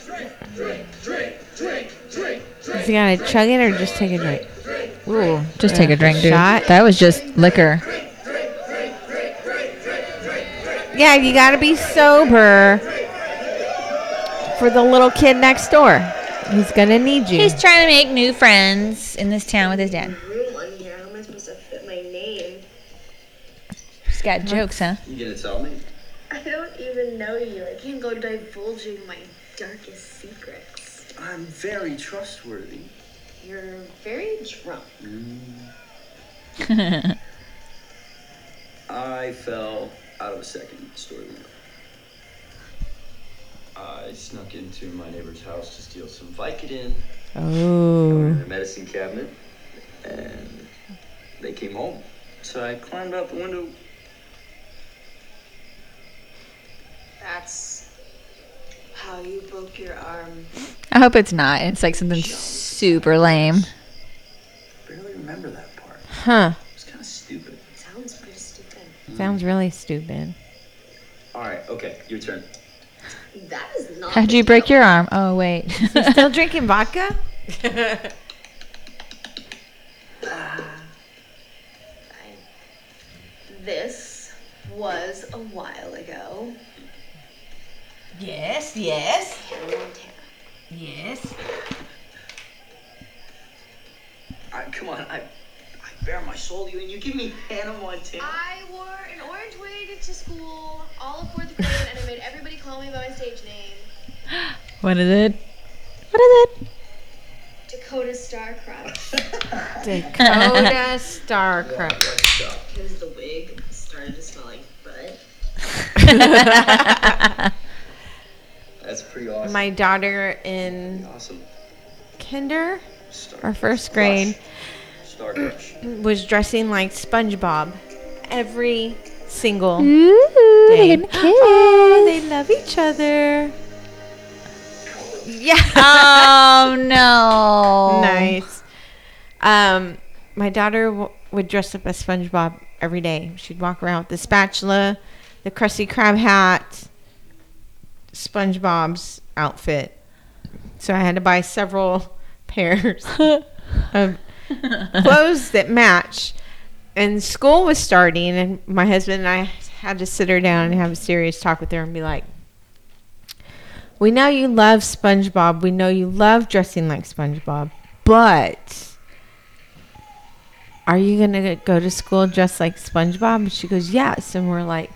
Drink, drink, drink, drink, drink, drink. Is he gonna chug it or just take a drink? Ooh, Just take a drink, dude. Shot. That was just liquor. Yeah, you gotta be sober for the little kid next door. He's gonna need you. He's trying to make new friends in this town with his dad. Room on here. How am I supposed to fit my name? He's got jokes, huh? You gonna tell me? I don't even know you. I can't go divulging my darkest secrets. I'm very trustworthy. You're very drunk. I fell out of a second story window. I snuck into my neighbor's house to steal some Vicodin oh, in their medicine cabinet, and they came home. So I climbed out the window. That's how you broke your arm. I hope it's not. It's like something super lame. Barely remember that part. huh? It's kind of stupid. Sounds pretty stupid. Hmm. Sounds really stupid. All right, okay, your turn. That is not. How'd you break your arm? Oh, wait. Still drinking vodka? Uh, this was a while ago. yes, yes, Hannah Montana. yes. I, come on, I, I bare my soul to you, and you give me Hannah Montana. I wore an orange wig to school all of fourth grade, and I made everybody call me by my stage name, what is it? What is it? Dakota Star Crush. Dakota Starcraft. Because the wig started to smell like butt. That's pretty awesome. My daughter in awesome. kinder Or first grade was dressing like SpongeBob every single Ooh, day. they Oh, they love each other. Yeah. Oh, no. nice. Um, my daughter w- would dress up as SpongeBob every day. She'd walk around with the spatula, the Krusty Krab hat, SpongeBob's outfit. So I had to buy several pairs of clothes that match. And school was starting, and my husband and I had to sit her down and have a serious talk with her and be like, We know you love SpongeBob. We know you love dressing like SpongeBob. But are you going to go to school dressed like SpongeBob? And she goes, Yes. And we're like,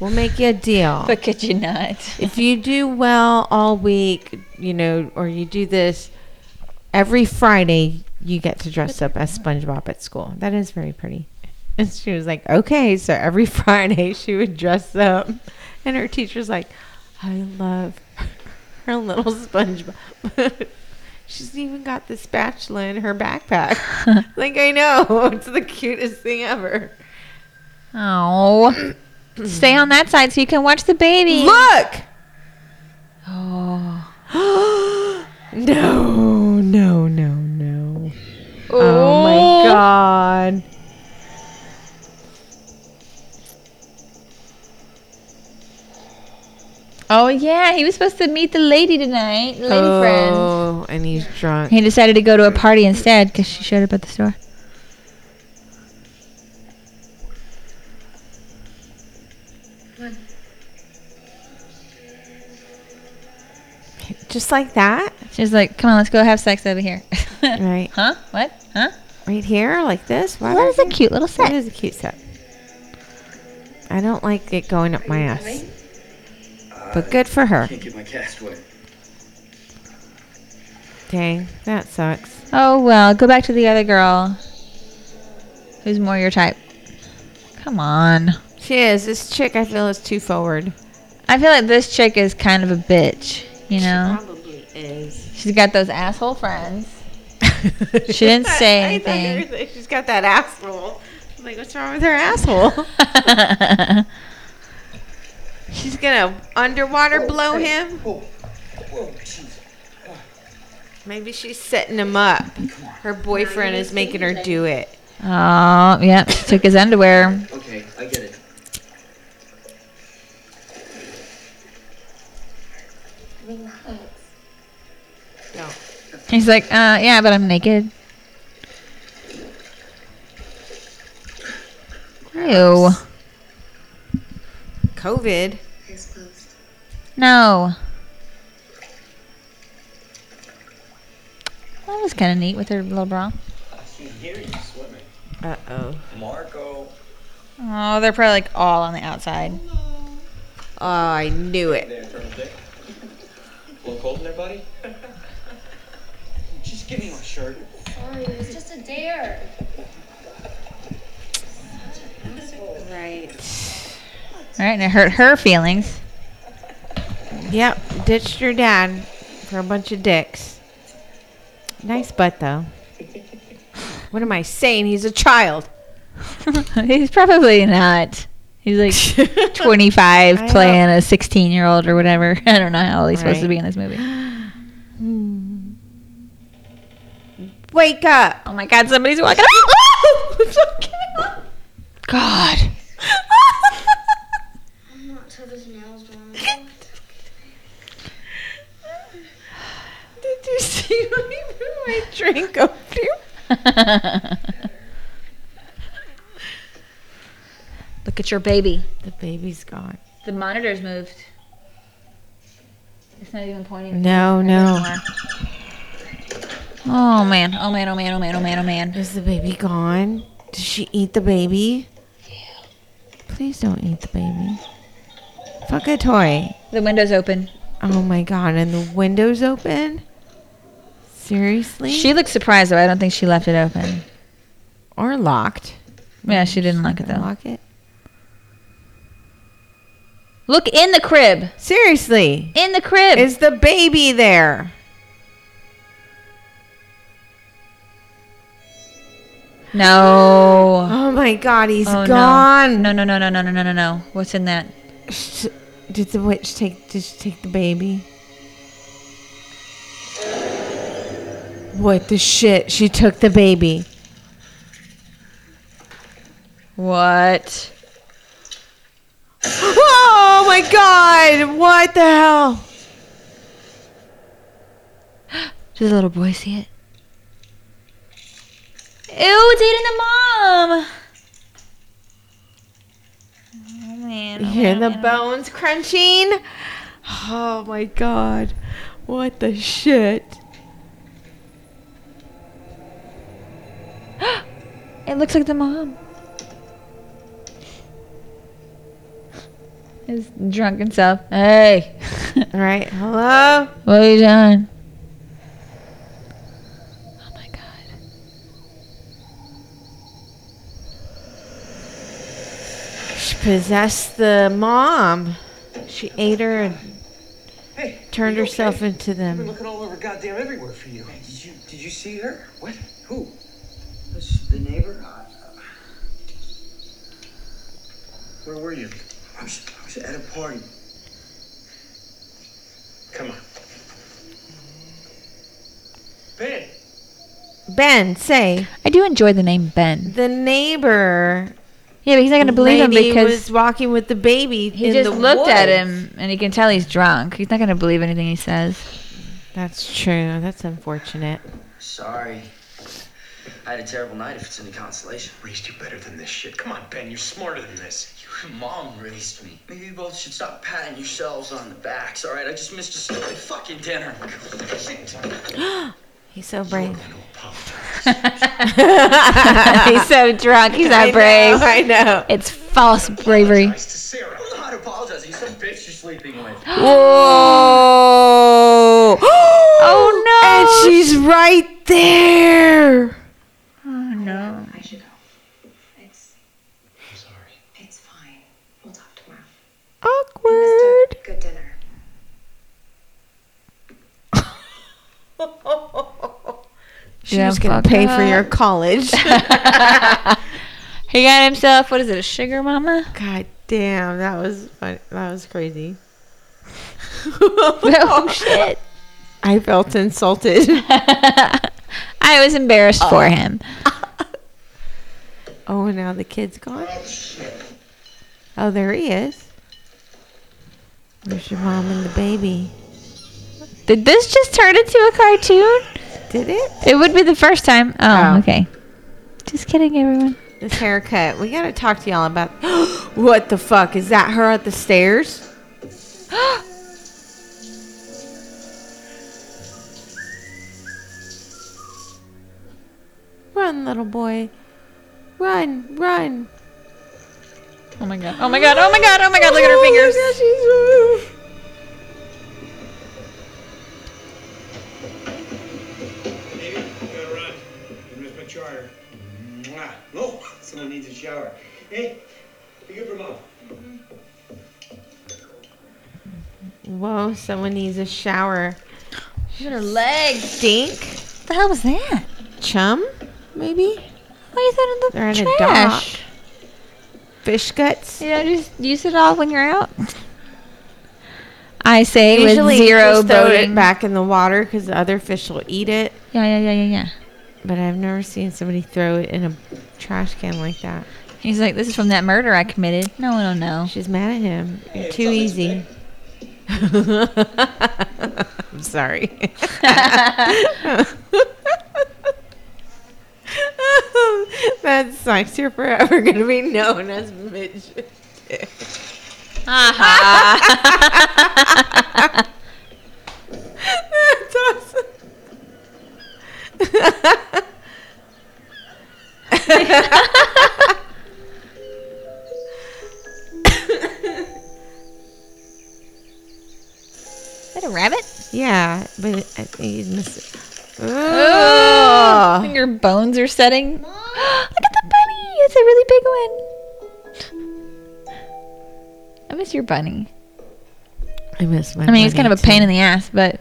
We'll make you a deal. But could you not? if you do well all week, you know, or you do this every Friday, you get to dress up as SpongeBob at school. That is very pretty. And she was like, okay. So every Friday she would dress up. And her teacher's like, I love her little SpongeBob. She's even got the spatula in her backpack. like, I know. It's the cutest thing ever. Oh. Stay on that side so you can watch the baby. Look! Oh. No, no, no, no. Oh my god. Oh yeah, he was supposed to meet the lady tonight, lady friend. Oh, and he's drunk. He decided to go to a party instead because she showed up at the store. Just like that? She's like, "Come on, let's go have sex over here." Right. Huh? What? Huh? Right here, like this? Why That is does a cute little set. is a cute set. I don't like it going up my ass. But good for her. Can't get my cast wet. Dang, that sucks. Oh well, go back to the other girl. Who's more your type? Come on. She is. This chick I feel is too forward. I feel like this chick is kind of a bitch. You know, Probably is. she's got those asshole friends. She didn't say I thought you were anything. saying She's got that asshole. I was like, what's wrong with her asshole? She's gonna underwater blow him. Whoa, whoa, jeez. Maybe she's setting him up. Her boyfriend is making her do it. oh, yeah, she took his underwear. Okay, I get it. No. He's like, uh, yeah, but I'm naked. Ew. COVID. No. That was kind of neat with her little bra. I can hear you swimming. Uh oh. Marco. Oh, they're probably like all on the outside. Oh, I knew it. There, turn dick. A little cold in there, buddy? Just give me my shirt. Sorry, it was just a dare. Right. All right, and it hurt her feelings. Yep. Ditched your dad for a bunch of dicks. Nice butt though. What am I saying? He's a child. He's probably not. He's like 25 I playing a 16 year old or whatever. I don't know how old he's supposed to be in this movie. Hmm. Wake up. Oh my god, somebody's walking. Up God. I'm not tough as nails, Mom. Did you see me put my drink over you? Look at your baby. The baby's gone. The monitor's moved. It's not even pointing. No, no. Oh man, oh man, oh man, oh man, oh man, oh man. Is the baby gone? Did she eat the baby? Please don't eat the baby. Fuck a toy. The window's open. Oh my god, and the window's open? Seriously? She looks surprised though. I don't think she left it open. or locked. Yeah, she didn't lock it though. Lock it. Look in the crib. Seriously. In the crib. Is the baby there? No. Oh my God, he's oh, gone. No. no, no, no, no, no, no, no, no. What's in that? Did the witch take? Did she take the baby? What the shit? She took the baby. What? Oh my god! What the hell? Did the little boy see it? Ew, it's eating the mom. Oh man. You oh, hear man, the oh, man, oh, man. bones crunching? Oh my god. What the shit? It looks like the mom. His drunken self. Hey. Right. Hello? what are you doing? Oh my god. She possessed the mom. She ate her and Hey, turned herself okay? into I've been looking all over goddamn everywhere for you. Did you did you see her? What? Who? Was the neighbor? Uh, Where were you? I was, I was at a party. Come on. Ben! Ben, say I do enjoy the name Ben. the neighbor. Yeah, but he's not gonna believe him lady because was walking with the baby. he in just the looked at woods. him and he can tell he's drunk. He's not gonna believe anything he says. That's true. That's unfortunate. Sorry. I had a terrible night if it's any consolation. Raised you better than this shit. Come on, Ben, you're smarter than this. Your mom raised me. Maybe you both should stop patting yourselves on the backs, alright? I just missed a stupid fucking dinner. He's so brave. he's so drunk. He's I not brave. know, I know. It's false bravery. Apologize. I'm not apologizing. Bitch you're sleeping with. Whoa! Oh no! And she's right there. oh no! I should go. It's I'm sorry. it's fine. We'll talk tomorrow. Awkward. Good dinner. She Yeah, was gonna pay for your college. He got himself. What is it? A sugar mama? God damn, that was fun. That was crazy. oh shit! I felt insulted. I was embarrassed for him. Oh, now the kid's gone. Oh, there he is. There's your mom and the baby. Did this just turn into a cartoon? Did it? It would be the first time. Oh, Oh. okay. Just kidding, everyone. This haircut. We gotta talk to y'all about. what the fuck is that? Her at the stairs? Run, little boy. Run, run. Oh my god! Oh my god! Oh my god! Oh my god! Look at her oh fingers. Baby, someone needs a shower. Hey, be good for mom. Whoa, someone needs a shower. Look at her legs. Stink? What the hell was that? Chum? Maybe? Why you throw it in the They're in a trash? dock. Fish guts? You know, just use it all when you're out. I say Usually with zero just throw boating. it back in the water because the other fish will eat it. Yeah, yeah, yeah, yeah, yeah. But I've never seen somebody throw it in a trash can like that. He's like, this is from that murder I committed. No one will know. She's mad at him. You're Hey, too easy. I'm sorry. that sucks. You're forever going to be known as Mitch. That's awesome. Is that a rabbit? Yeah, but I think he's missing. Oh, your bones are setting. Look at the bunny. It's a really big one. I miss your bunny. I miss my. I mean, he's kind of a bunny, pain in the ass, but Mom,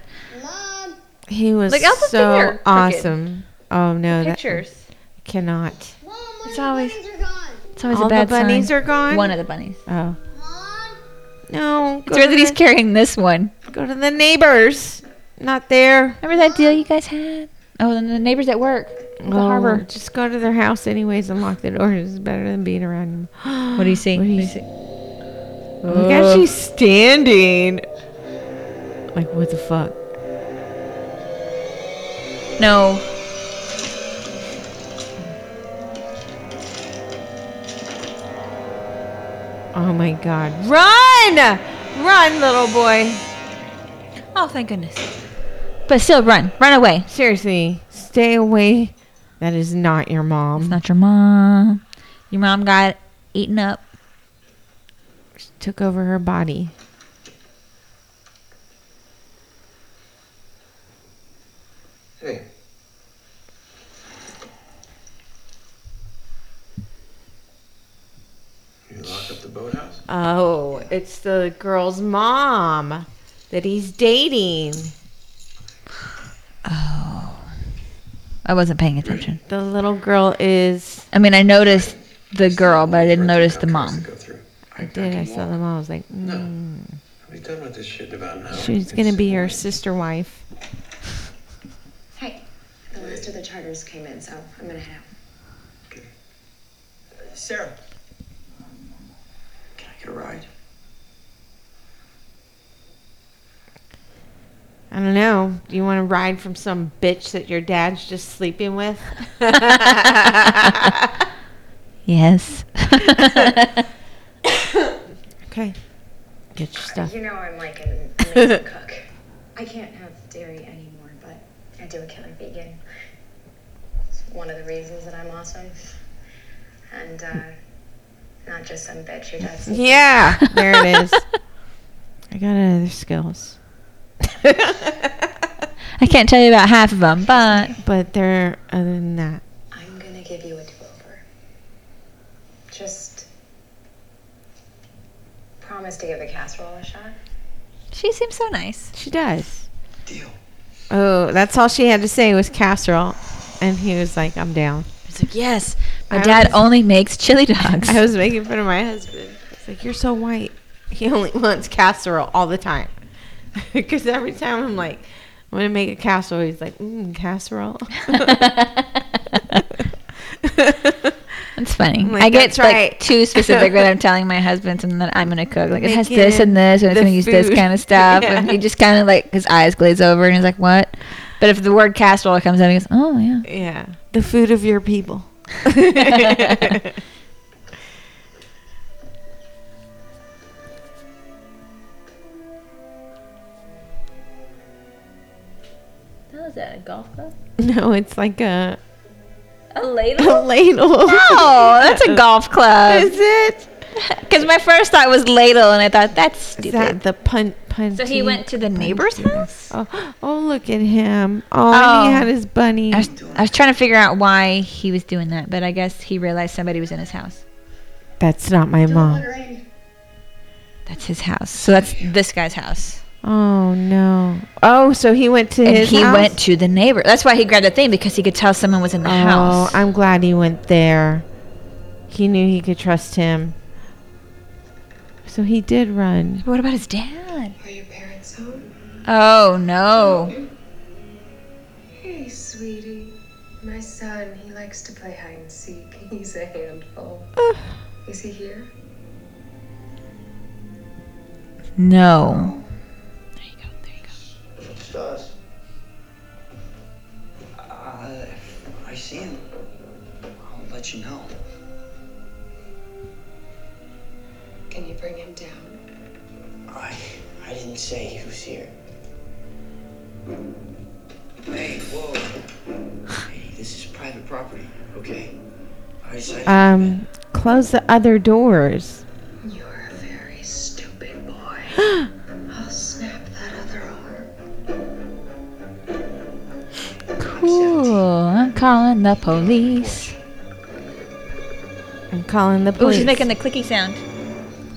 He was Look, Elsa's so awesome. Oh no, that pictures. cannot. Mom, It's always- bunnies are gone. It's always All a bad the bunnies sign. are gone. One of the bunnies. Oh Mom, no, It's go weird that he's carrying this one. go to the neighbors. Not there. Remember that deal you guys had? Oh, and the neighbors at work. The Oh, harbor. Just go to their house anyways and lock the doors. It's better than being around them. What do you see? What do you see? Look at she's standing. Like what the fuck? No. Oh my god. Run! Run, little boy. Oh, thank goodness. But still, run, run away. Seriously, stay away. That is not your mom. It's not your mom. Your mom got eaten up. She took over her body. Hey. You lock up the boathouse? Oh, it's the girl's mom that he's dating. Oh, I wasn't paying attention. The little girl is. I mean, I noticed the girl, but I didn't notice the mom. I did. I saw the mom. I was like, mm. What are you talking about this shit about now? she's gonna be her sister wife. Hey, the last of the charters came in, so I'm gonna head out. Okay. Sarah. Can I get a ride? I don't know. Do you want to ride from some bitch that your dad's just sleeping with? Yes. okay. Get your stuff. You know I'm like an amazing cook. I can't have dairy anymore, but I do a killer vegan. It's one of the reasons that I'm awesome. And uh, not just some bitch who does. Yeah, there it is. I got other skills. I can't tell you about half of them, but but they're other than that. I'm gonna give you a do-over. Just promise to give the casserole a shot. she seems so nice. She does. Deal. Oh, that's all she had to say was casserole, and he was like, "I'm down." He's like, "Yes, my I dad was- only makes chili dogs." I was making fun of my husband. It's like, "You're so white." He only wants casserole all the time. Because every time I'm like, "I'm gonna make a casserole," he's like, mm, "Casserole." That's funny. Like, I get like right." too specific when I'm telling my husband something that I'm gonna cook. Like it has this and this, and it's gonna use this kind of stuff. Yeah. And he just kind of like his eyes glaze over, and he's like, "What?" But if the word casserole comes up, he goes, "Oh yeah." Yeah, the food of your people. How is that a golf club? no, it's like a A ladle? a ladle. No, that's a golf club. Is it? Because my first thought was ladle, and I thought that's stupid. Is that the pun pun? so he went to the neighbor's house. Oh, oh, look at him! Oh, and he Oh. had his bunny. I was, I was trying to figure out why he was doing that, but I guess he realized somebody was in his house. That's not my mom. That's his house. So that's this guy's house. Oh no! Oh, so he went to and his he house? went to the neighbor. That's why he grabbed the thing because he could tell someone was in the oh, house. I'm glad he went there. He knew he could trust him. So he did run. What about his dad? Are your parents home? Oh no. Hey, sweetie. My son, he likes to play hide and seek. He's a handful. Is he here? No. There you go. It's us. Uh, if I see him, I'll let you know. Can you bring him down? I I didn't say he was here. Hey, whoa. Hey, this is private property, okay? I decided Um, close the other doors. You're a very stupid boy. I'll snap that other arm. Cool. I'm calling the police. I'm calling the police. Oh, police. she's making the clicky sound.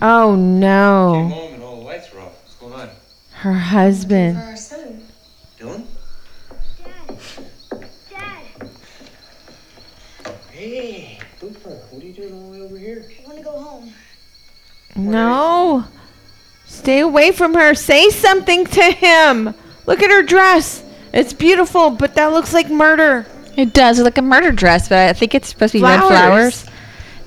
Oh Came no! home and all the lights were off. What's going on? Her husband. our son. Dylan? Dad, Hey, Booper, what are you doing all the way over here? I want to go home. No! Stay away from her. Say something to him. Look at her dress. It's beautiful, but that looks like murder. It does look like a murder dress, but I think it's supposed to be red Flowers. flowers.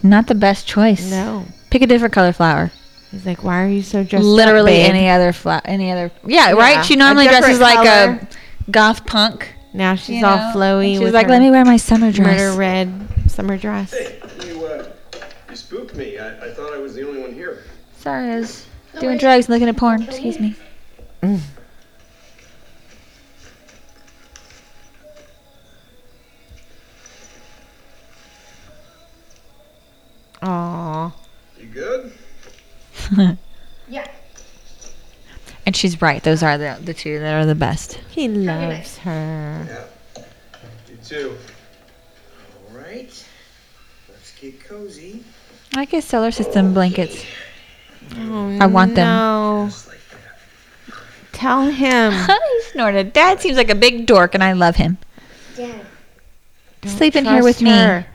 Not the best choice. No. Pick a different color flower. He's like, why are you so dressed? Literally up, any other flower, any other. Yeah, yeah, right. She normally dresses color. like a goth punk. Now she's know? all flowy. And she's like, let me wear my summer dress. Murder red summer dress. Hey, you, uh, you spooked me. I, I, thought I was the only one here. Sorry, I was no, doing drugs and looking at porn. Excuse me. Mm. Aww. Yeah. And she's right. Those are the the two that are the best. He loves her. Yeah. You too. All right. Let's get cozy. I guess solar system blankets. Oh, I want them. no. Tell him. he snorted. Dad seems like a big dork, and I love him. Dad, Sleep in here with her.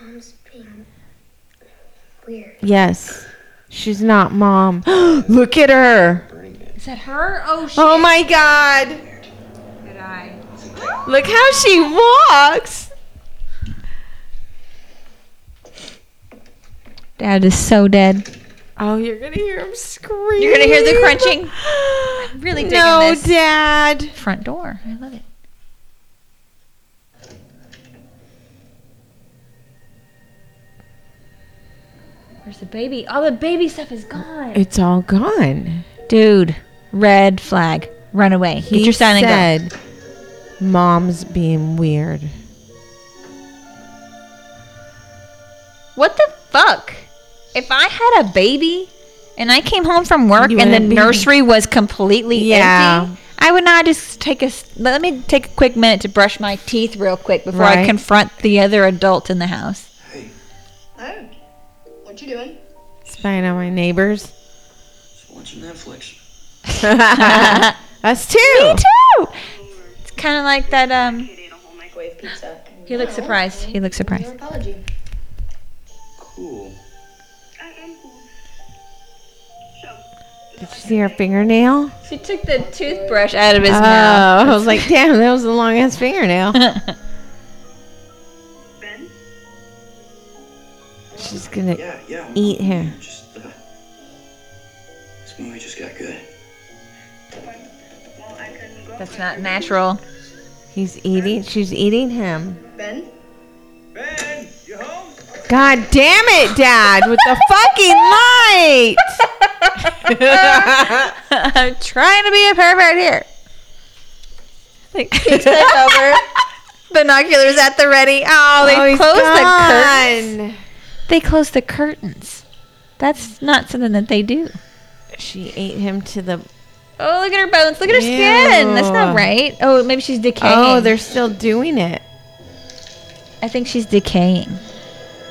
me. mom's being weird. Yes. She's not mom. Look at her. Is that her? Oh shit! Oh my god. Good eye. Look how she walks. Dad is so dead. Oh, you're gonna hear him scream. You're gonna hear the crunching. I'm really digging no, this. Dad. Front door. I love it. The baby? All the baby stuff is gone. It's all gone. Dude, red flag. Run away. Get He your sign and go. said, "Mom's being weird." What the fuck? If I had a baby and I came home from work You and the be- nursery was completely Yeah. empty, I would not just take a. Let me take a quick minute to brush my teeth real quick before I confront the other adult in the house. Oh, what you doing? Spying on my neighbors. Just watching Netflix. Us too. Me too. It's kind of like that. Um, Ate a whole microwave pizza. he looks surprised. He looks Your surprised. apology. Cool. Did you see her fingernail? She took the toothbrush out of his Oh, mouth. I was like, damn, that was a long ass fingernail. She's gonna Yeah, yeah. eat him. Just, uh, this movie just got good. That's not natural. He's eating. She's eating him. Ben? Ben, you home? God damn it, Dad! With the fucking light. I'm trying to be a pervert here. Like, peeks back over. Binoculars at the ready. Oh, they Oh, closed the curtains. They close the curtains. That's not something that they do. She ate him to the. Oh, look at her bones. Look at her skin. That's not right. Oh, maybe she's decaying. Oh, they're still doing it. I think she's decaying.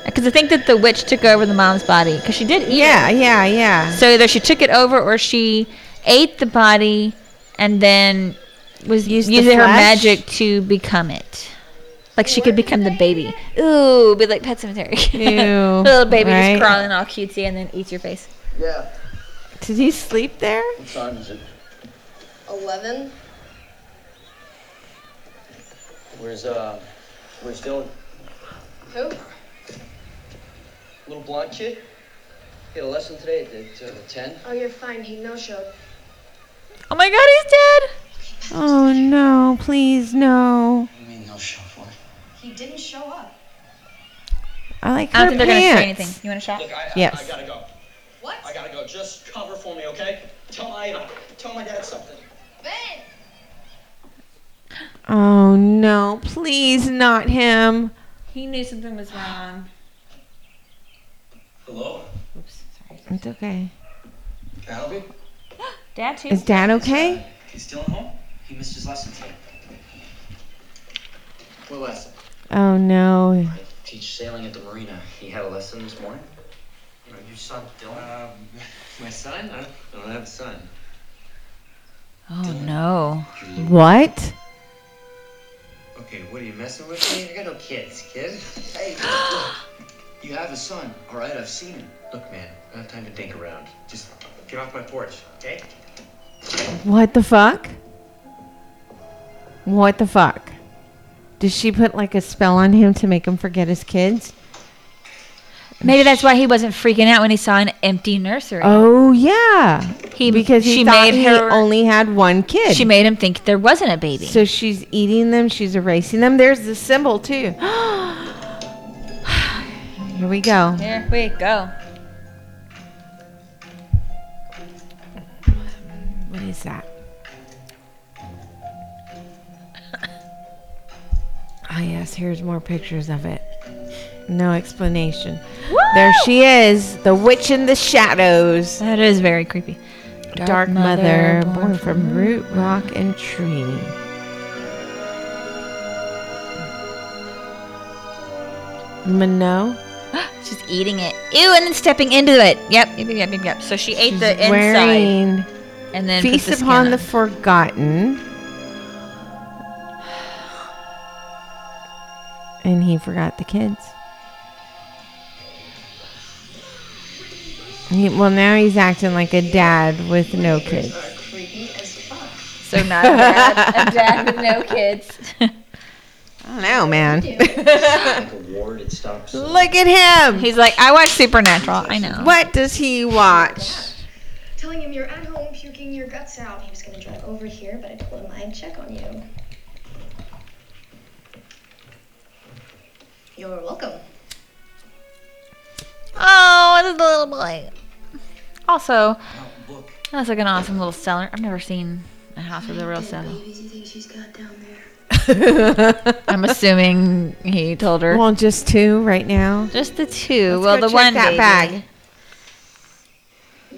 Because I think that the witch took over the mom's body. Because she did eat Yeah, it. yeah, yeah. So either she took it over or she ate the body and then was Used using her magic to become it. Like she could become the baby. Ooh, be like Pet Sematary. Ew, Little baby right? just crawling all cutesy and then eats your face. Yeah. Did he sleep there? What time is it? 11? Where's, uh, where's Dylan? Who? Little blonde kid? He had a lesson today at, at uh, 10. Oh, you're fine. He no showed. Oh my god, he's dead. Oh no! Please no! What do you mean no show for? He didn't show up. I like I her don't think they're gonna say pants. anything. You want a shot? Look, I, Yes. I, I gotta go. What? I gotta go. Just cover for me, okay? Tell my uh, tell my dad something. Ben! Oh no! Please not him. He knew something was wrong. Hello? Oops, sorry. It's okay. Can I help you? Dad too. Is Dad okay? He's still at home? He missed his lesson today. What lesson? Oh no! I teach sailing at the marina. He had a lesson this morning. You know, your son, Dylan. Um, my son? I don't, I don't have a son. Oh no. What? Okay, what are you messing with me? I got no kids, kid. Hey, look, you have a son, all right? I've seen him. Look, man, I don't have time to dink around. Just get off my porch, okay? What the fuck? What the fuck? Did she put like a spell on him to make him forget his kids? Maybe that's why he wasn't freaking out when he saw an empty nursery. Oh yeah, He because he she thought made he her only had one kid. She made him think there wasn't a baby. So she's eating them. She's erasing them. There's the symbol too. Here we go. Here we go. What is that? Ah yes, here's more pictures of it. No explanation. There she is, the witch in the shadows. That is very creepy. Dark, mother, born from root, rock, and tree. Minot. She's eating it. Ew, and then stepping into it. Yep, yep, yep, yep, yep. So she ate She's the inside wearing and then Feast the upon on. the Forgotten. And he forgot the kids. He, well, now he's acting like a dad with no kids. So not a dad, a dad with no kids. I don't know, man. like a ward, it stops. Look at him. He's like, I watch Supernatural. I know. What does he watch? Telling him you're at home puking your guts out. He was gonna drive over here, but I told him I'd check on you. You're welcome. Oh, it's a little boy. Also, that's like an awesome little cellar. I've never seen a house with a real cellar. Babies you think she's got down there? I'm assuming he told her. Well, just two right now. Just the two. Let's well, go the check one that baby. bag.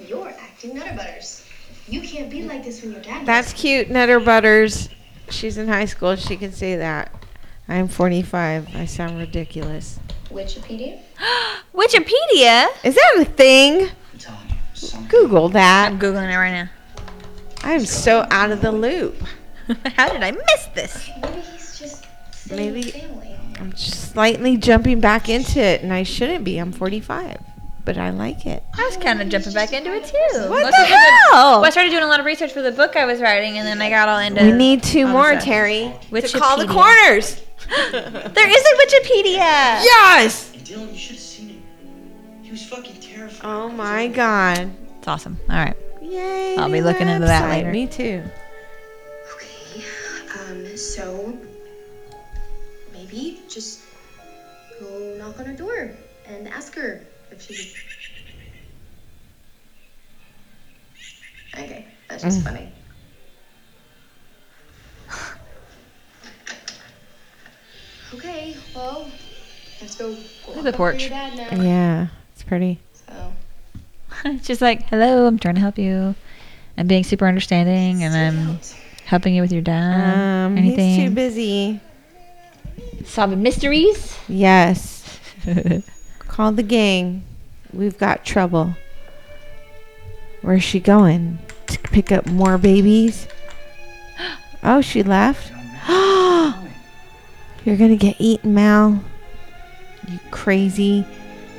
You're acting nutter butters. You can't be like this when your dad. That's cute, Nutter Butters. She's in high school. She can say that. I'm 45. I sound ridiculous. Wikipedia. Wikipedia. Is that a thing? Google that. I'm googling it right now. I'm so out of the loop. How did I miss this? Maybe he's just Maybe family. I'm just slightly jumping back into it, and I shouldn't be. I'm 45, but I like it. I was kind of jumping back into it too. What Most the of it- hell? Well, I started doing a lot of research for the book I was writing, and then I got all into. We need two more. Terry, Wikipedia. to call the corners. There is a Wikipedia. Yes. Hey, Dylan, you should have seen him. He was fucking terrified. Oh my God. It's awesome. All right. Yay. I'll be new looking into that later. Me too. Okay. Um. So maybe just go knock on her door and ask her if she. Okay, that's just Mm. funny. Okay, well, let's go. at the porch. Your dad now. Yeah, it's pretty. So. It's just like, hello, I'm trying to help you. I'm being super understanding, and I'm helping you with your dad. Um, Anything? he's too busy. Solving mysteries. Yes. Call the gang. We've got trouble. Where's she going? To pick up more babies? Oh, she left. You're gonna get eaten, Mal. You crazy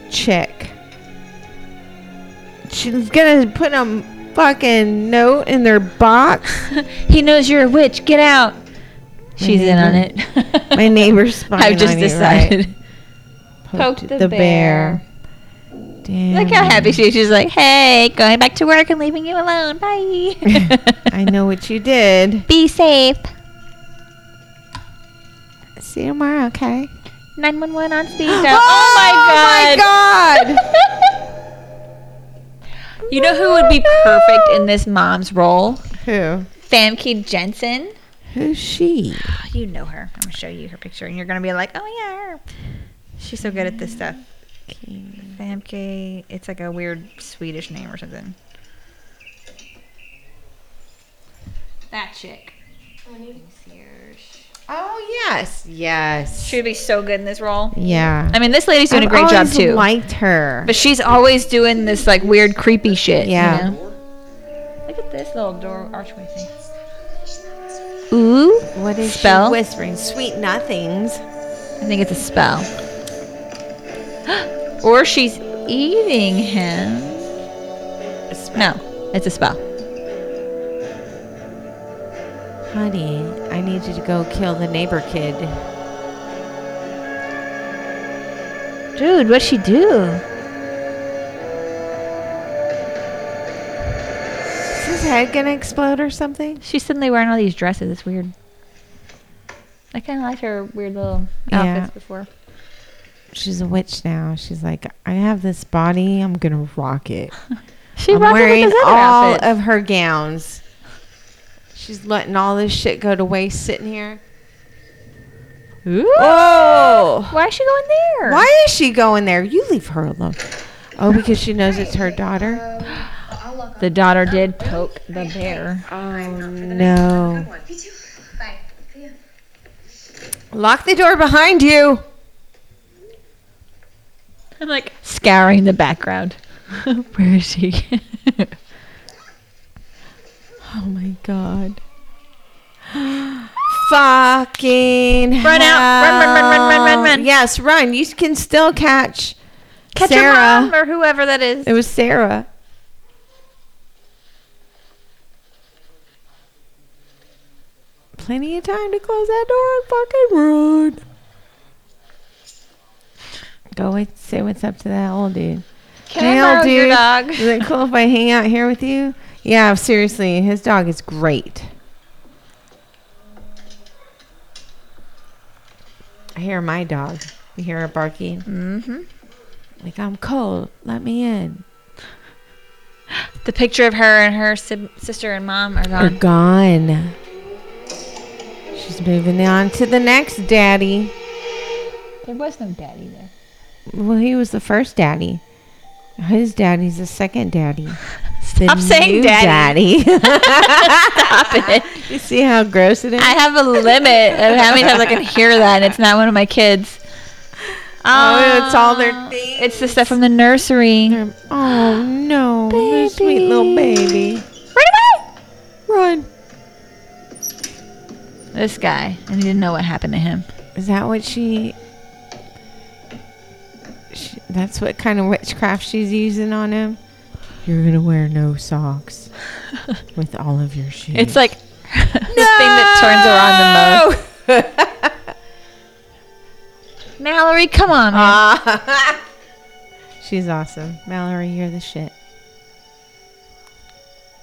chick. She's gonna put a fucking note in their box. he knows you're a witch. Get out. She's in on it. My neighbor's spying I've just decided. right? Poke Poked the the bear. Damn. Look how happy she is. She's like, hey, going back to work and leaving you alone. Bye. I know what you did. Be safe. See you tomorrow, okay? 911 on speed dial. Oh, my oh my God. You know who would be perfect in this mom's role? Who? Famke Janssen. Who's she? You know her. I'm gonna show you her picture, and you're gonna be like, "Oh yeah, her." she's so good at this stuff." Famke. It's like a weird Swedish name or something. That chick. Oh yes, yes. She would be so good in this role. Yeah. I mean, this lady's doing I've a great job too. Liked her. But she's always doing this like weird, creepy shit. Yeah. You know? Look at this little door archway thing. Ooh. What is spell? she whispering? Sweet nothings. I think it's a spell. or she's eating him. No, it's a spell. Honey, I need you to go kill the neighbor kid. Dude, what'd she do? Is his head gonna explode or something? She's suddenly wearing all these dresses. It's weird. I kind of liked her weird little outfits Yeah. before. She's a witch now. She's like, I have this body. I'm gonna rock it. She I'm rocked it with wearing all outfits. of her gowns. She's letting all this shit go to waste sitting here. Ooh. Oh. Why is she going there? Why is she going there? You leave her alone. Oh, because she knows it's her daughter. The daughter did poke the bear. Oh no! You too. Bye. See ya. Lock the door behind you. I'm like scouring the background. Where is she? Oh my god. Fucking Run out. Run, run, run, run, run, run, run. Yes, run. You can still catch Catch your Sarah. mom or whoever that is. It was Sarah. Plenty of time to close that door and fucking run. Go wait, say what's up to that old dude. Can Hey, I old borrow your dog? Is it cool if I hang out here with you? Yeah, seriously, his dog is great. I hear my dog. You hear her barking? Mm-hmm. Like, I'm cold. Let me in. The picture of her and her sib- sister and mom are They're gone. gone. She's moving on to the next daddy. There was no daddy there. Well, he was the first daddy. His daddy's the second daddy. Stop The saying daddy. daddy. Stop it. You see how gross it is? I have a limit of how many times I can hear that, and it's not one of my kids. Oh, um, it's all their Aw, It's the stuff from the nursery. oh no, the sweet little baby. Run away! Run. This guy, and he didn't know what happened to him. Is that what she? she that's what kind of witchcraft she's using on him. You're gonna wear no socks with all of your shoes. It's like the thing that turns her on the most. Mallory, come on. Ah. She's awesome. Mallory, you're the shit.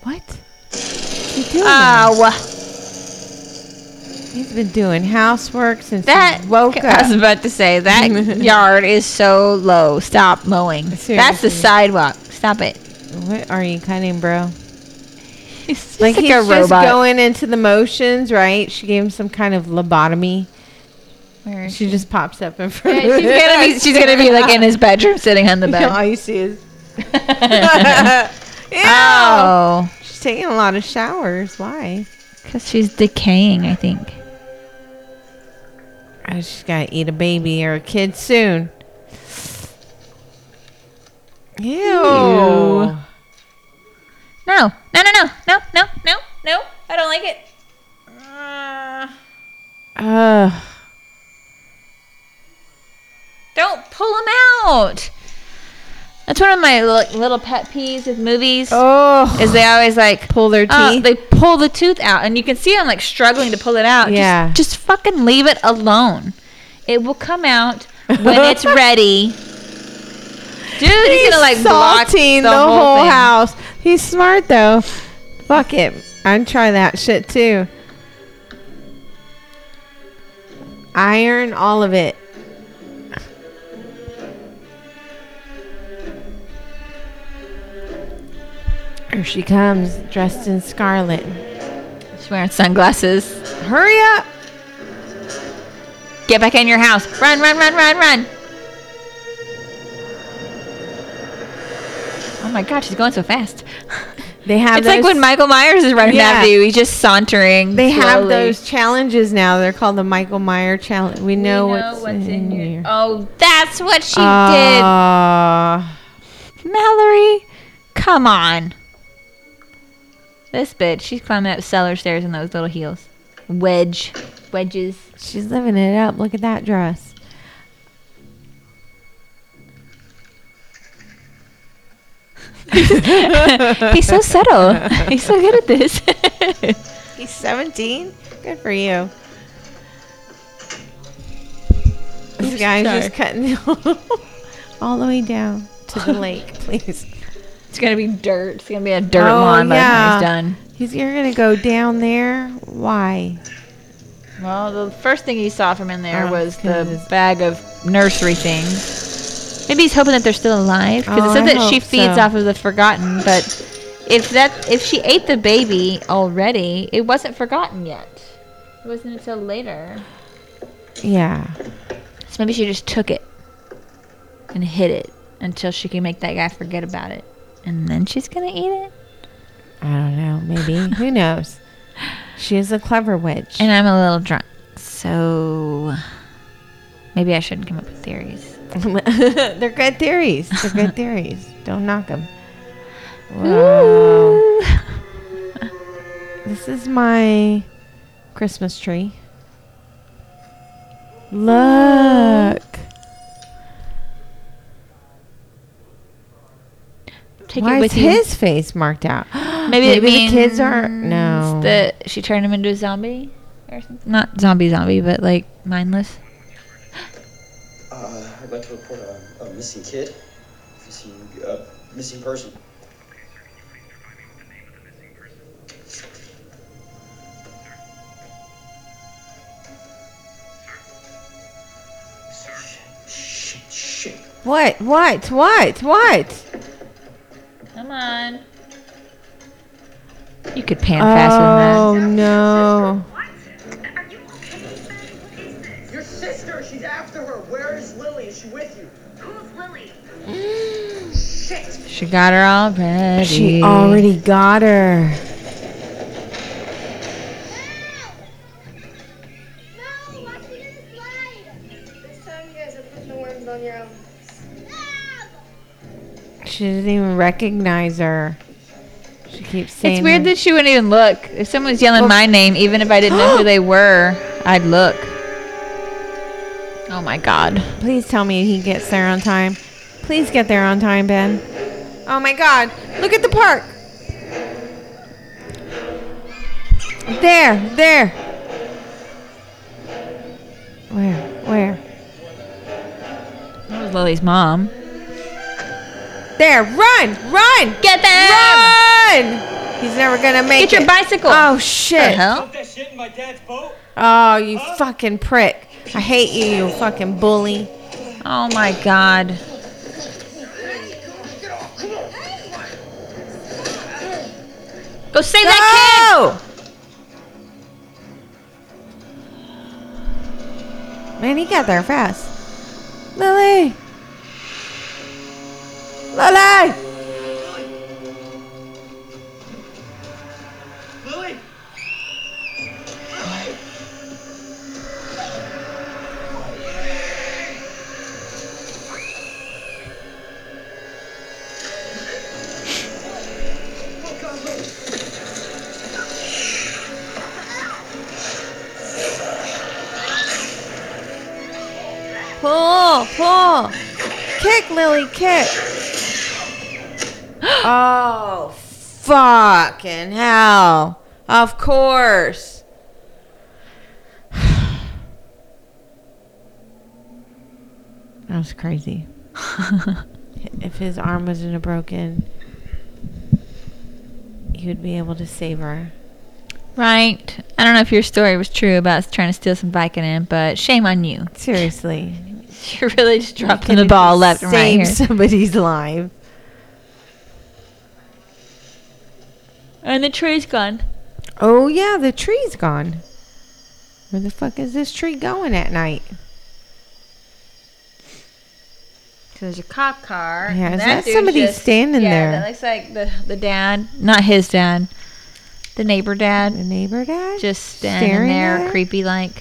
What? He doing? Ow. He's been doing housework since That he woke up. I was about to say that yard is so low. Stop mowing. That's the sidewalk. Stop it. What are you cutting, bro? He's just Like, like, he's a just robot. going into the motions, right? She gave him some kind of lobotomy. Where is She just pops up in front Yeah, of she's gonna be she's gonna be like in his bedroom sitting on the bed. All you see is. Oh, She's taking a lot of showers. Why? because she's decaying. I think. Oh, she's got to eat a baby or a kid soon. Ew. Ew. No, no, no, no, no, no, no. I don't like it. Uh, Ugh. don't pull them out. That's one of my little, little pet peeves with movies. Oh. Is they always like Pull their uh, teeth. they pull the tooth out, and you can see I'm like struggling to pull it out. Yeah. Just, fucking leave it alone. It will come out when it's ready. Dude, he's, gonna like block the, the, whole, whole house. He's smart though. Fuck it. I'd try that shit too. Iron all of it. Here she comes, dressed in scarlet. She's wearing sunglasses. Hurry up! Get back in your house. Run, run, run, run, run. My god, she's going so fast. They have It's like when Michael Myers is running Yeah. after you. He's just sauntering. They have those challenges now. They're called the Michael Meyer challenge. We know, We know what's, what's in here. your- Oh, that's what she Uh, did. Mallory, come on. This bitch, she's climbing up cellar stairs in those little heels. Wedge. Wedges. She's living it up. Look at that dress. He's so subtle. He's so good at this. He's 17. Good for you. This guy's sorry. just cutting all the way down to the lake, please. it's gonna be dirt. It's gonna be a dirt Oh, lawn by the time yeah. he's done. He's you're gonna go down there. Why? Well, the first thing he saw from in there Oh, was the bag of nursery things. Maybe he's hoping that they're still alive because Oh, it said I that she feeds so. off of the forgotten. But if that if she ate the baby already, it wasn't forgotten yet. It wasn't until later. Yeah. So maybe she just took it and hid it until she can make that guy forget about it. And then she's going to eat it. I don't know. Maybe. Who knows? She is a clever witch. And I'm a little drunk. So maybe I shouldn't come up with theories. They're good theories. They're good theories. Don't knock them. Wow. This is my Christmas tree. Look. Take Why it with is you. his face marked out? Maybe, it the kids are means no. That she turned him into a zombie or something. Not zombie, zombie, but like mindless. Uh, I'd like to report a, a missing kid. Missing, uh, missing person. Shit, shit. What? What? What? What? Come on. You could pan faster than that. Oh than no. She got her already. She already got her. This time you guys are putting the worms on your own. She doesn't even recognize her. She keeps saying. It's weird her- that she wouldn't even look. If someone was yelling Well- my name, even if I didn't know who they were, I'd look. Oh my god. Please tell me he gets there on time. Please get there on time, Ben. Oh my God! Look at the park. There, there. Where? Where? That was Lily's mom. There! Run! Run! Get them! Run! He's never gonna make Get your it. bicycle. Oh The shit! hell? Dump that shit in my dad's boat? Oh, you fucking prick! I hate you, you fucking bully. Oh my god. Go save that Go! Man, he got there fast. Lily! Lily! Pull! Pull! Kick, Lily, kick! oh, fucking hell. Of course. That was crazy. if his arm wasn't broken, he would be able to save her. Right. I don't know if your story was true about trying to steal some Vicodin, but shame on you. Seriously. You're really just You dropping the ball left and right saved here. somebody's life. And the tree's gone. Oh yeah, the tree's gone. Where the fuck is this tree going at night? So there's a cop car. Yeah, and is that dude's somebody standing yeah, there? that looks like the the dad, not his dad, the neighbor dad, The neighbor dad? just standing Staring there, creepy like. Do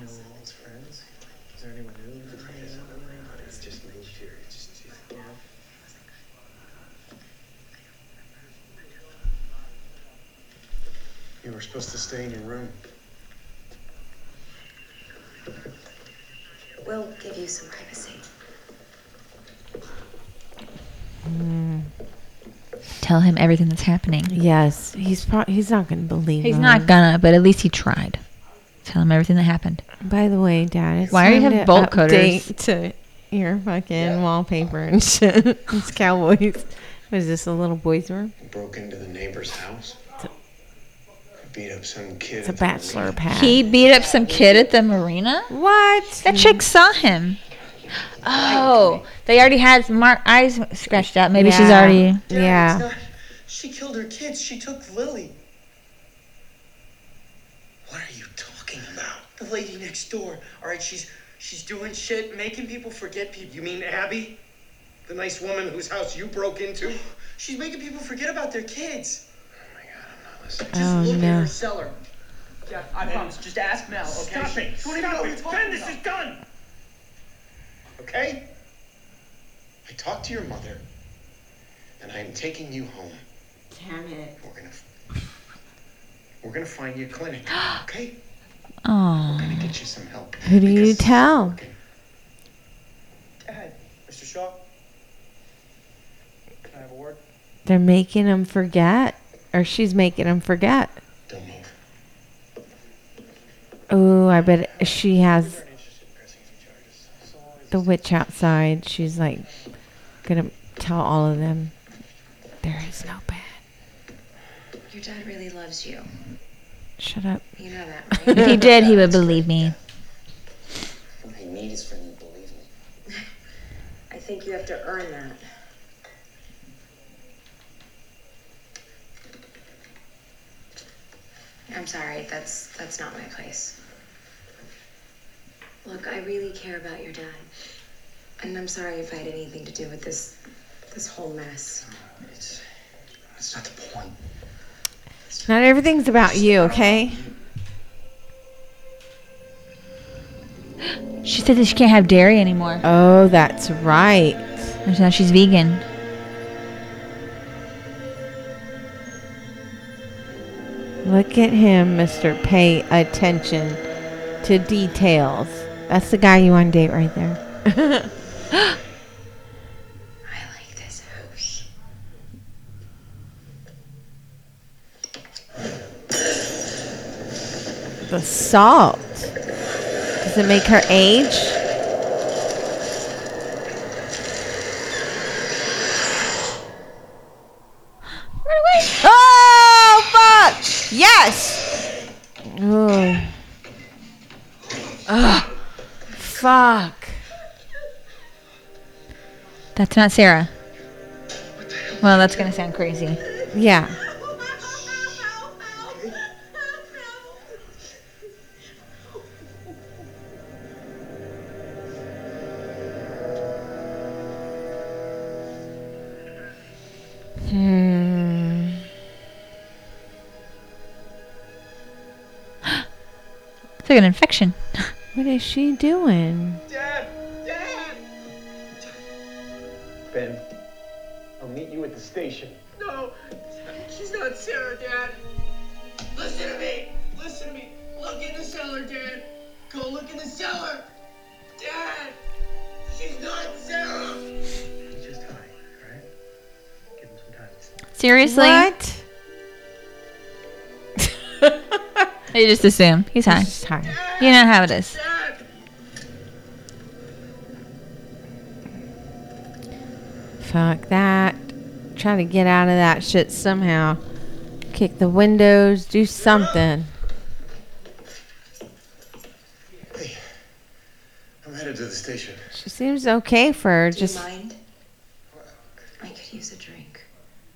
you know Lily's friends? Is there anyone new? It's just next year. It's just, just yeah. You were supposed to stay in your room. We'll give you some privacy. Tell him everything that's happening. Yes, he's pro- he's not gonna believe. He's her. not gonna, but at least he tried. Tell him everything that happened. By the way, Dad, it's Why do you have bolt cutters? to your fucking wallpaper and shit. it's Cowboys. What is this? A little boy's room? Broke into the neighbor's house. Beat up some kid. It's a at the bachelor marina. pad. He beat up some kid at the marina. what? That chick saw him. Oh, they already had Mark eyes scratched out. Maybe she's Yeah. already. Dad, it's Yeah. not- She killed her kids. She took Lily. What are you talking about? The lady next door. All right, she's she's doing shit, making people forget people. You mean Abby? The nice woman whose house you broke into? She's making people forget about their kids. Just Oh, look no. at her cellar. Yeah, I promise. Just ask Mel, okay? Stop it! She- Don't even know Stop it! you're Ben, this is done! Okay? I talked to your mother, and I am taking you home. Damn it. We're gonna we're gonna find you a clinic, okay? Oh. We're gonna get you some help. Who do you tell? Dad, Mr. Shaw. Can I have a word? They're making him forget, or she's making him forget. Don't move. Oh, I bet she has the witch outside. She's like gonna tell all of them there is no bad. Your dad really loves you. Shut up. You know that, right? If he did, he would believe me. What I need is for you to believe me. I think you have to earn that. I'm sorry, that's that's not my place. Look, I really care about your dad. And I'm sorry if I had anything to do with this this whole mess. It's that's not the point. Not everything's about you, okay? She said that she can't have dairy anymore. Oh, that's right. And Now she's vegan. Look at him, Mr. Pay attention to details. That's the guy you want to date right there. I like this house. the salt. Does it make her age? Run away. Oh, fuck! Yes! Oh. Ugh. Fuck. That's not Sarah. Well, that's gonna sound crazy. Yeah. It's like an infection. What is she doing? Dad! Dad! Ben, I'll meet you at the station. No, she's not Sarah, Dad. Listen to me. Listen to me. Look in the cellar, Dad. Go look in the cellar. Dad, she's not Sarah. He's just They just assume he's high. She's high. You know how it is. Fuck that. Try to get out of that shit somehow. Kick the windows, do something. Hey, I'm headed to the station. She seems okay for her. Do Just you mind? I could use a drink.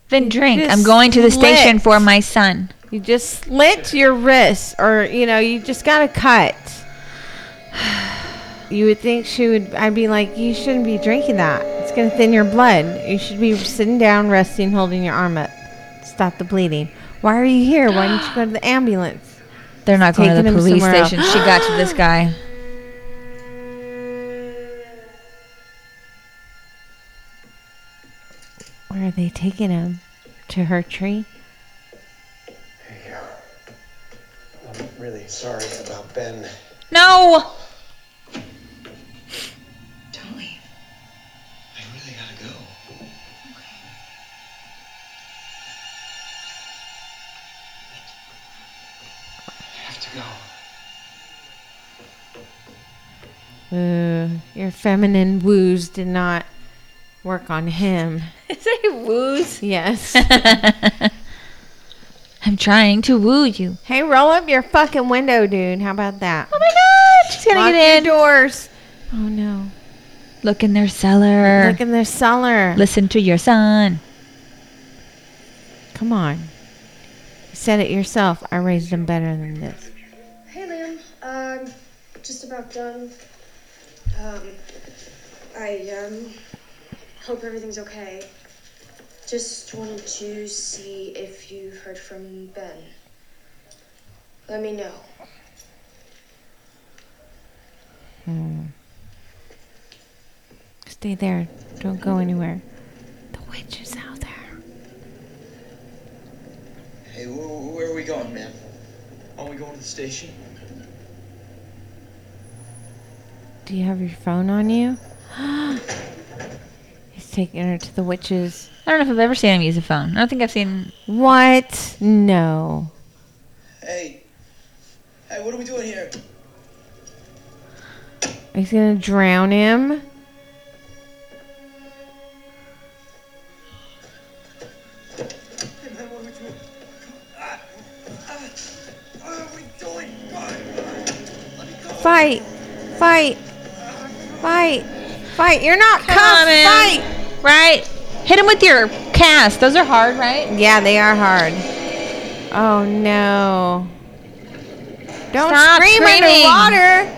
Then drink. I'm going to the slit. station for my son. You just slit your wrist, or you know, you just got to cut. You would think she would. I'd be like, you shouldn't be drinking that. It's gonna thin your blood. You should be sitting down, resting, holding your arm up. Stop the bleeding. Why are you here? Why didn't you go to the ambulance? They're not going to the police station. She got to this guy. Where are they taking him? To her tree? Really sorry about Ben. No. Don't leave. I really gotta go. I have to go. Uh, your feminine woos did not work on him. Say woos. Yes. I'm trying to woo you. hey, roll up your fucking window, dude. How about that? Oh my god, she's gonna Lock get in. your doors. Oh no. Look in their cellar. Look in their cellar. Listen to your son. Come on. You said it yourself. I raised him better than this. Hey, Liam. Um, just about done. Um, I um, hope everything's okay. Just wanted to see if you've heard from Ben. Let me know. Hmm. Stay there. Don't go anywhere. The witch is out there. Hey, wh- where are we going, man? Are we going to the station? Do you have your phone on you? He's taking her to the witch's. I don't know if I've ever seen him use a phone. I don't think I've seen. What? No. Hey. Hey, what are we doing here? He's gonna drown him. Hey, man, what are we doing? Ah, ah, what are we doing? God, let me go. Fight! Fight! Fight! Fight! You're not Come cuffed! on, man. Fight! Right? Hit him with your cast. Those are hard, right? Yeah, they are hard. Oh no. Don't Stop scream screaming. underwater!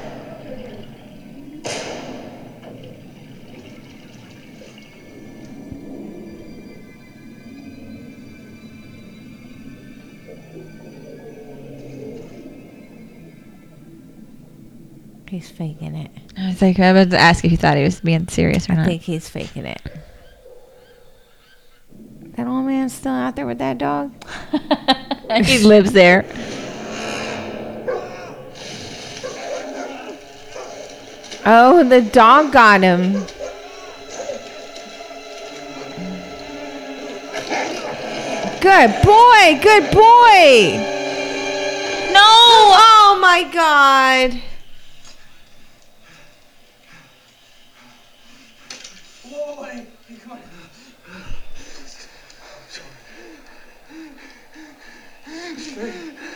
He's faking it. I was like, I was about to ask if you thought he was being serious or I not. I think he's faking it. Still out there with that dog? he lives there. Oh, the dog got him. Good boy, good boy. No! Oh my god. Whoa, hey, hey, come on.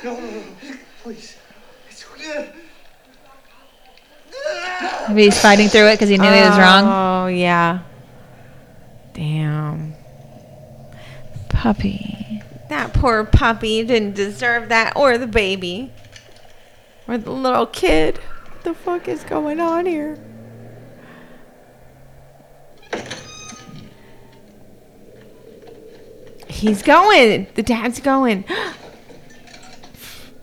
No, no, no, please. It's okay. Maybe he's fighting through it because he knew he was wrong. Oh, yeah. Damn. Puppy. That poor puppy didn't deserve that or the baby. Or the little kid. What the fuck is going on here? He's going. The dad's going.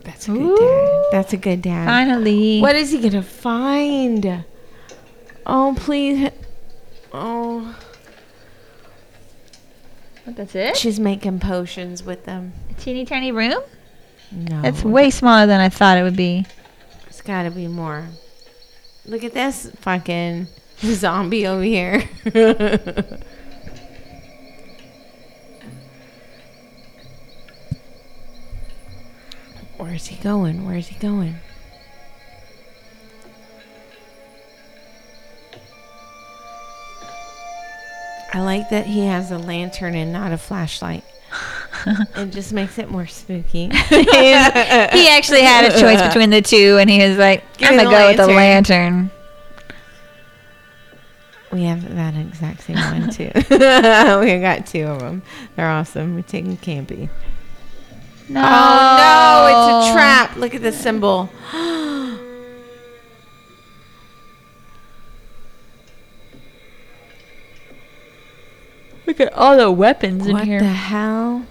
That's a good dad. That's a good dad. Finally. What is he gonna find? Oh please. Oh, What, that's it? she's making potions with them. A teeny tiny room? No, It's way smaller than I thought it would be. It's got to be more. Look at this fucking zombie over here. Where's he going? Where's he going? I like that he has a lantern and not a flashlight. it just makes it more spooky. he actually had a choice between the two, and he was like, I'm me going to the go with the lantern. We have that exact same one too. we got two of them. They're awesome. We're taking campy. No. Oh no, it's a trap. Look at the symbol. Look at all the weapons in what here. What the hell?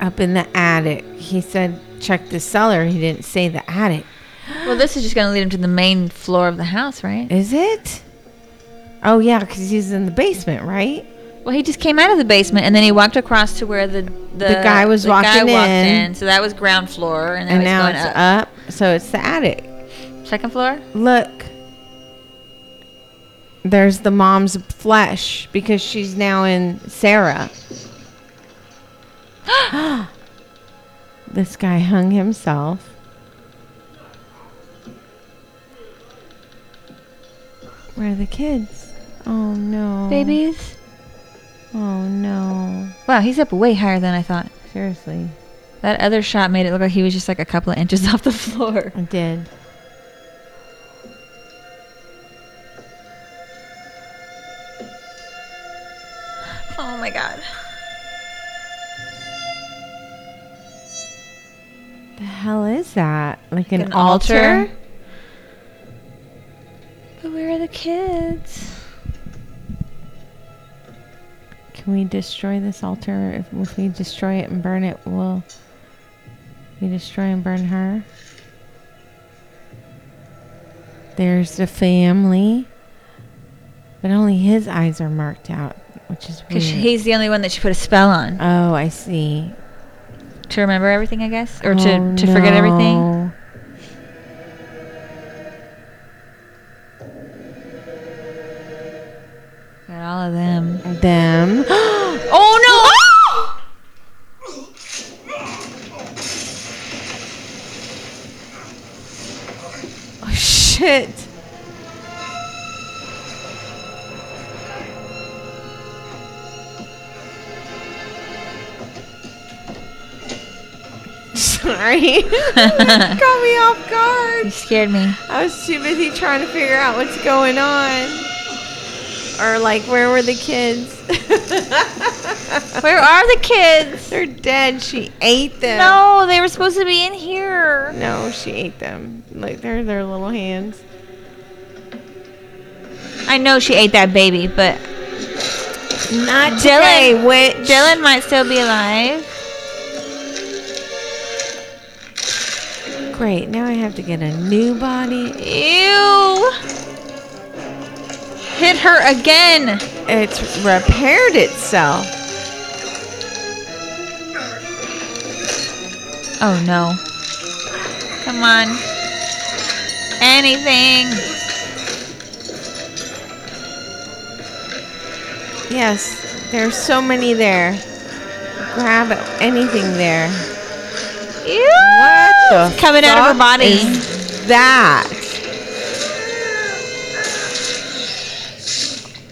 Up in the attic. He said check the cellar. He didn't say the attic. Well, this is just going to lead him to the main floor of the house, right? Is it? Oh yeah, because he's in the basement, right? Well, he just came out of the basement, and then he walked across to where the the, guy was the guy walking walked in. So that was ground floor, and, And now now it's up. up. So it's the attic. Second floor. Look. There's the mom's flesh because she's now in Sarah. this guy hung himself. Where are the kids? Oh no. Babies? Oh no. Wow, he's up way higher than I thought. Seriously. That other shot made it look like he was just like a couple of inches off the floor. It did. Oh my god. The hell is that? Like, like an, an, altar? altar? But where are the kids? Can we destroy this altar? If, if we destroy it and burn it, will we destroy and burn her? There's the family. But only his eyes are marked out, which is weird. Because he's the only one that she put a spell on oh, I see. to remember everything, I guess, or Oh, to, to forget everything. Got all of them. Them. oh no! Oh, shit. Sorry. Caught me off guard. You scared me. I was too busy trying to figure out what's going on. Or like where were the kids? Where are the kids? They're dead. She ate them. No, they were supposed to be in here. No, she ate them. Like they're their little hands. I know she ate that baby, but Not Dylan- today, witch. Dylan might still be alive. Great. Now I have to get a new body. Ew! Hit her again. It's repaired itself. Oh no. Come on. Anything. Yes, there's so many there. Grab anything there. Ew! What the Coming out of her body. is that?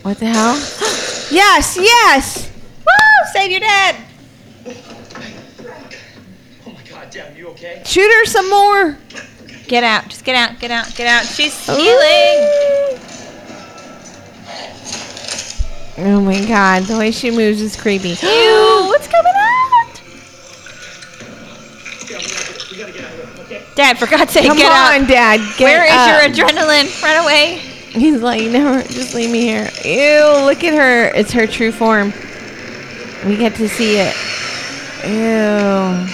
What the hell? yes, yes. Woo! Save your dad. Oh my god, Dad, you okay? Shoot her some more. Get out. Just get out. Get out. Get out. She's healing. Oh my god, the way she moves is creepy. Ew! What's coming out? We gotta get out of here, okay? Dad, for God's sake, Come get on, out. Dad. Get Where is up. your adrenaline? Run away. He's like, you never, just leave me here. Ew, look at her. It's her true form. We get to see it. Ew.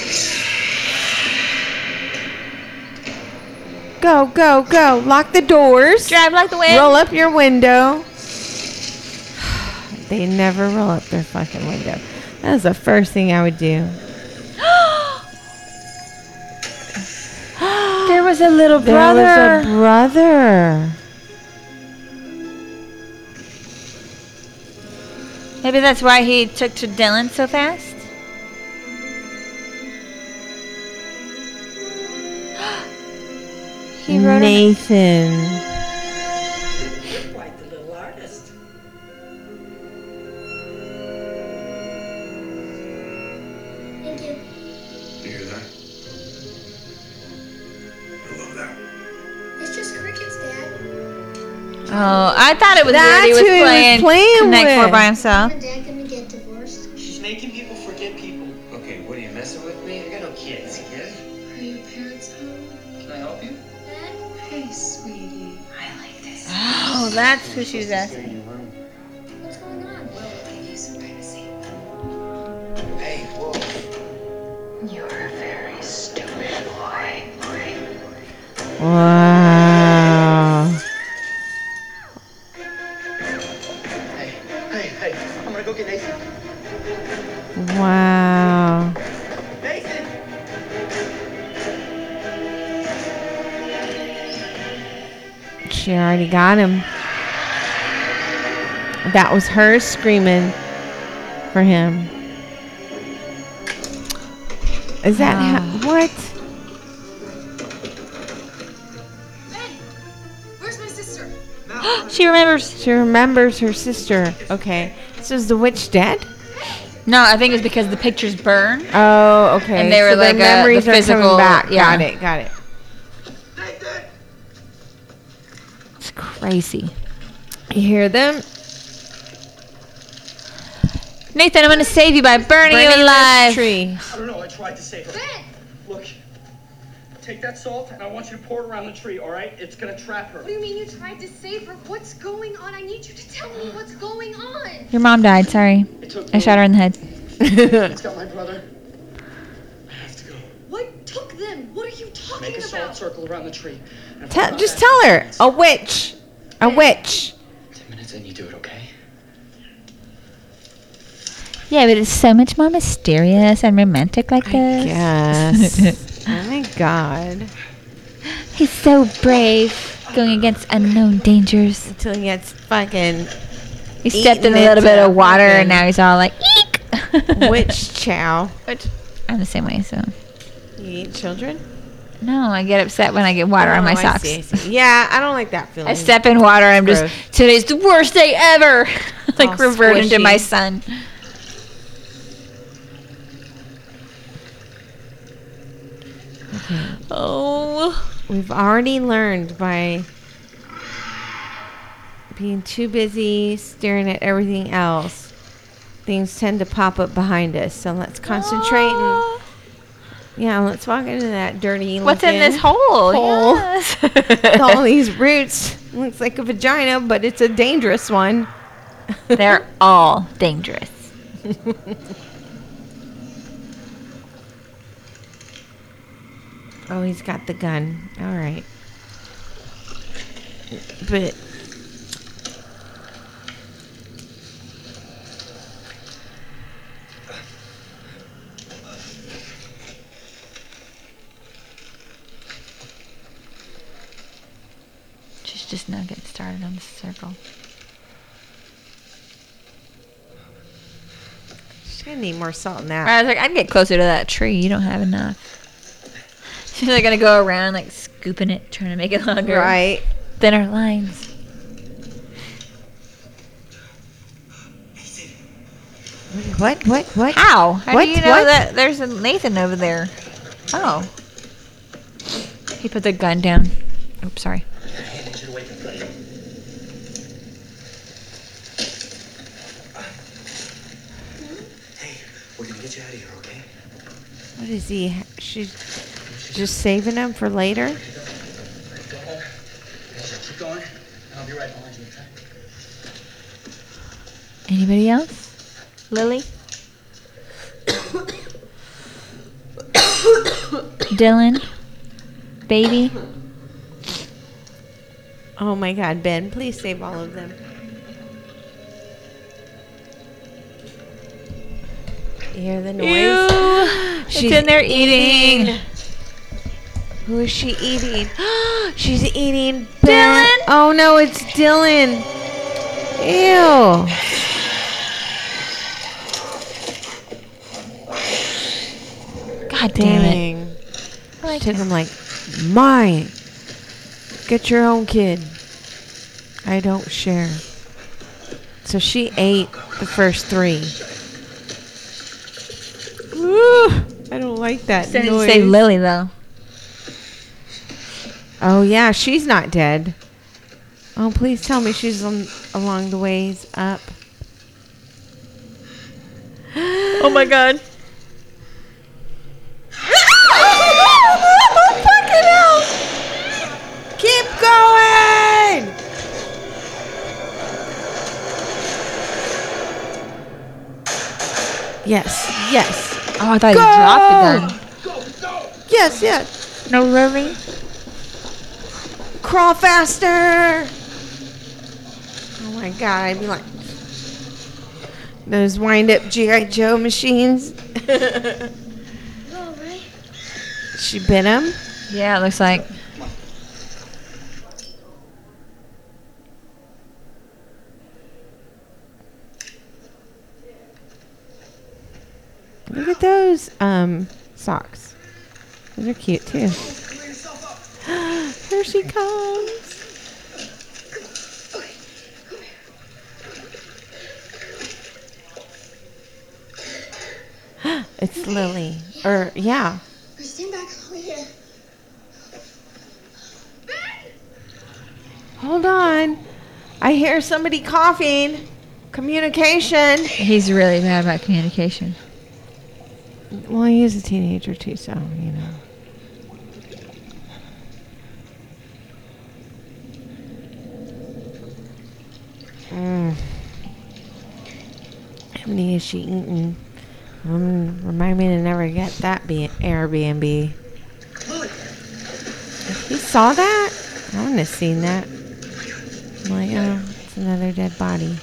Go, go, go. Lock the doors. Drive like the wind. Roll up your window. They never roll up their fucking window. That's the first thing I would do. there was a little brother. There was a brother. Maybe that's why he took to Dylan so fast. he wrote Nathan. Oh, I thought it was That's weird he was who he was playing, playing Connect Four with. by himself. Mom and Dad gonna get divorced? She's making people forget people. Okay, what are you messing with me? I got no kids, kid. Are your parents home? Can I help you? Dad? Hey, sweetie. I like this. Oh, that's who she was asking. What's going on? Well, give you some privacy. Hey, whoa. You're a very stupid boy. Wow. Wow. She already got him. That was her screaming for him. Is that ha- what? Where's my sister? She remembers. She remembers her sister. Okay. So is the witch dead? No, I think it's because the pictures burn. Oh, okay. And they were so like, uh, the the memories are physical- coming back. yeah. Got it. Got it. Nathan! It's crazy. You hear them? Nathan, I'm gonna save you by burning, Burning you this alive. tree. I don't know, I tried to save her. Look, take that salt and I want you to pour it around the tree, all right? It's gonna trap her. What do you mean you tried to save her? What's going on? I need you to tell me what's going on. Your mom died. Sorry. I shot her in the head. it's got my brother. I have to go. What took them? What are you talking Make a salt about? circle around the tree. Tell, just that- tell her. A witch. A witch. Ten minutes and you do it, okay? Yeah, but it's so much more mysterious and romantic like this. Yes. oh my god. He's so brave, going against unknown dangers. Until he gets fucking He stepped in a little bit of water, and now he's all like, eek. witch chow. Which I'm the same way, so. You eat children? No, I get upset when I get water on oh, my Oh, I socks. see, I see. Yeah, I don't like that feeling. I step in water. I'm just today's the worst day ever. like oh, All revert into my son. Oh, We've already learned by being too busy staring at everything else, things tend to pop up behind us. So let's concentrate and ah. yeah, let's walk into that dirty. what's in this hole? hole. Yes. All these roots. Looks like a vagina, but it's a dangerous one. They're all dangerous. Oh, he's got the gun. All right. But She's just now getting started on the circle. she's gonna need more salt in that. I was like, I'd get closer to that tree. You don't have enough. She's like gonna go around like scooping it, trying to make it longer. Right. Thinner lines. What? What? What? How? How What? do you know What? that there's a Nathan over there? Oh. He put the gun down. Oops, sorry. I need you to wake up, buddy. Hey, we're gonna get you out of here, okay? What is he? She's just saving them for later. Keep going, and I'll be right behind you, okay? Anybody else? Lily? Dylan? Baby? Oh my God, Ben! Please save all of them. You hear the noise? Ew, it's in there eating. Who is she eating? She's eating Ben. Oh no, it's Dylan. Ew. God damn it. Dang. I took him like mine. Get your own kid. I don't share. So she ate the first three. Ooh, I don't like that Didn't noise. say Lily though. Oh yeah, she's not dead. Oh, please tell me she's on, along the ways up. Oh my god. Keep going! Yes, yes. Oh, I thought Go! you dropped the gun. Yes, yes. No, Lily? Crawl faster! Oh my god, I'd be like those wind up G.I. Joe machines. She bit him. Yeah, it looks like. Look at those um socks. Those are cute too. Here she comes. it's Lily. Or yeah. Stand back over here. Hold on. I hear somebody coughing. Communication. He's really bad about communication. Well, he is a teenager too, so you know. Many has she eaten? Um, remind me to never get that B- Airbnb. You saw that? I wouldn't have seen that. I'm like, oh, it's another dead body.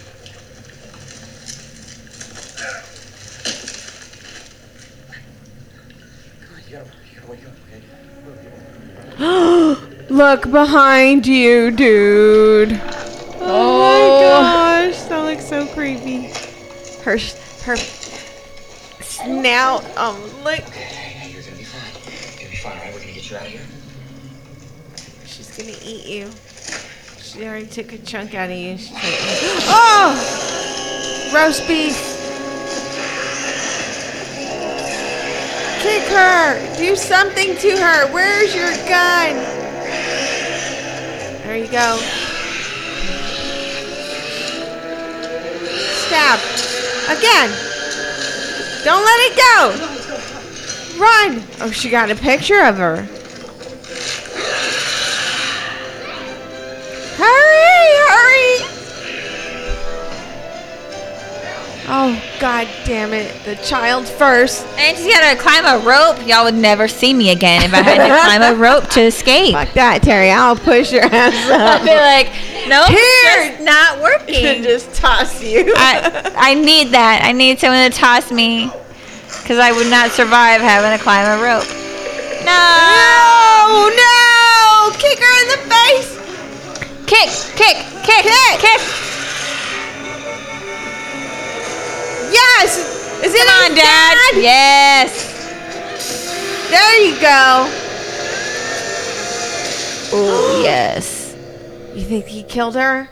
Look behind you, dude. Oh, my gosh, that looks so creepy. Her, her snout. Um, look. Hey, you're gonna be fine. You're gonna be fine, alright? We're gonna get you out of here. She's gonna eat you. She already took a chunk out of you. She's like, oh, roast beef. Kick her. Do something to her. Where's your gun? There you go. Again. Don't let it go. Run. Oh, she got a picture of her. Hurry, hurry. Oh, god damn it. The child first. And she's gotta climb a rope. Y'all would never see me again if I had to climb a rope to escape. Fuck that, Terry. I'll push your ass up. I'd be like, nope, Here. it's not working. just toss you. I, I need that. I need someone to toss me. Because I would not survive having to climb a rope. No! no, no. Kick her in the face. Kick, kick, kick, kick, kick. Yes. Is it Come on, his Dad. Yes. There you go. Oh, yes. You think he killed her?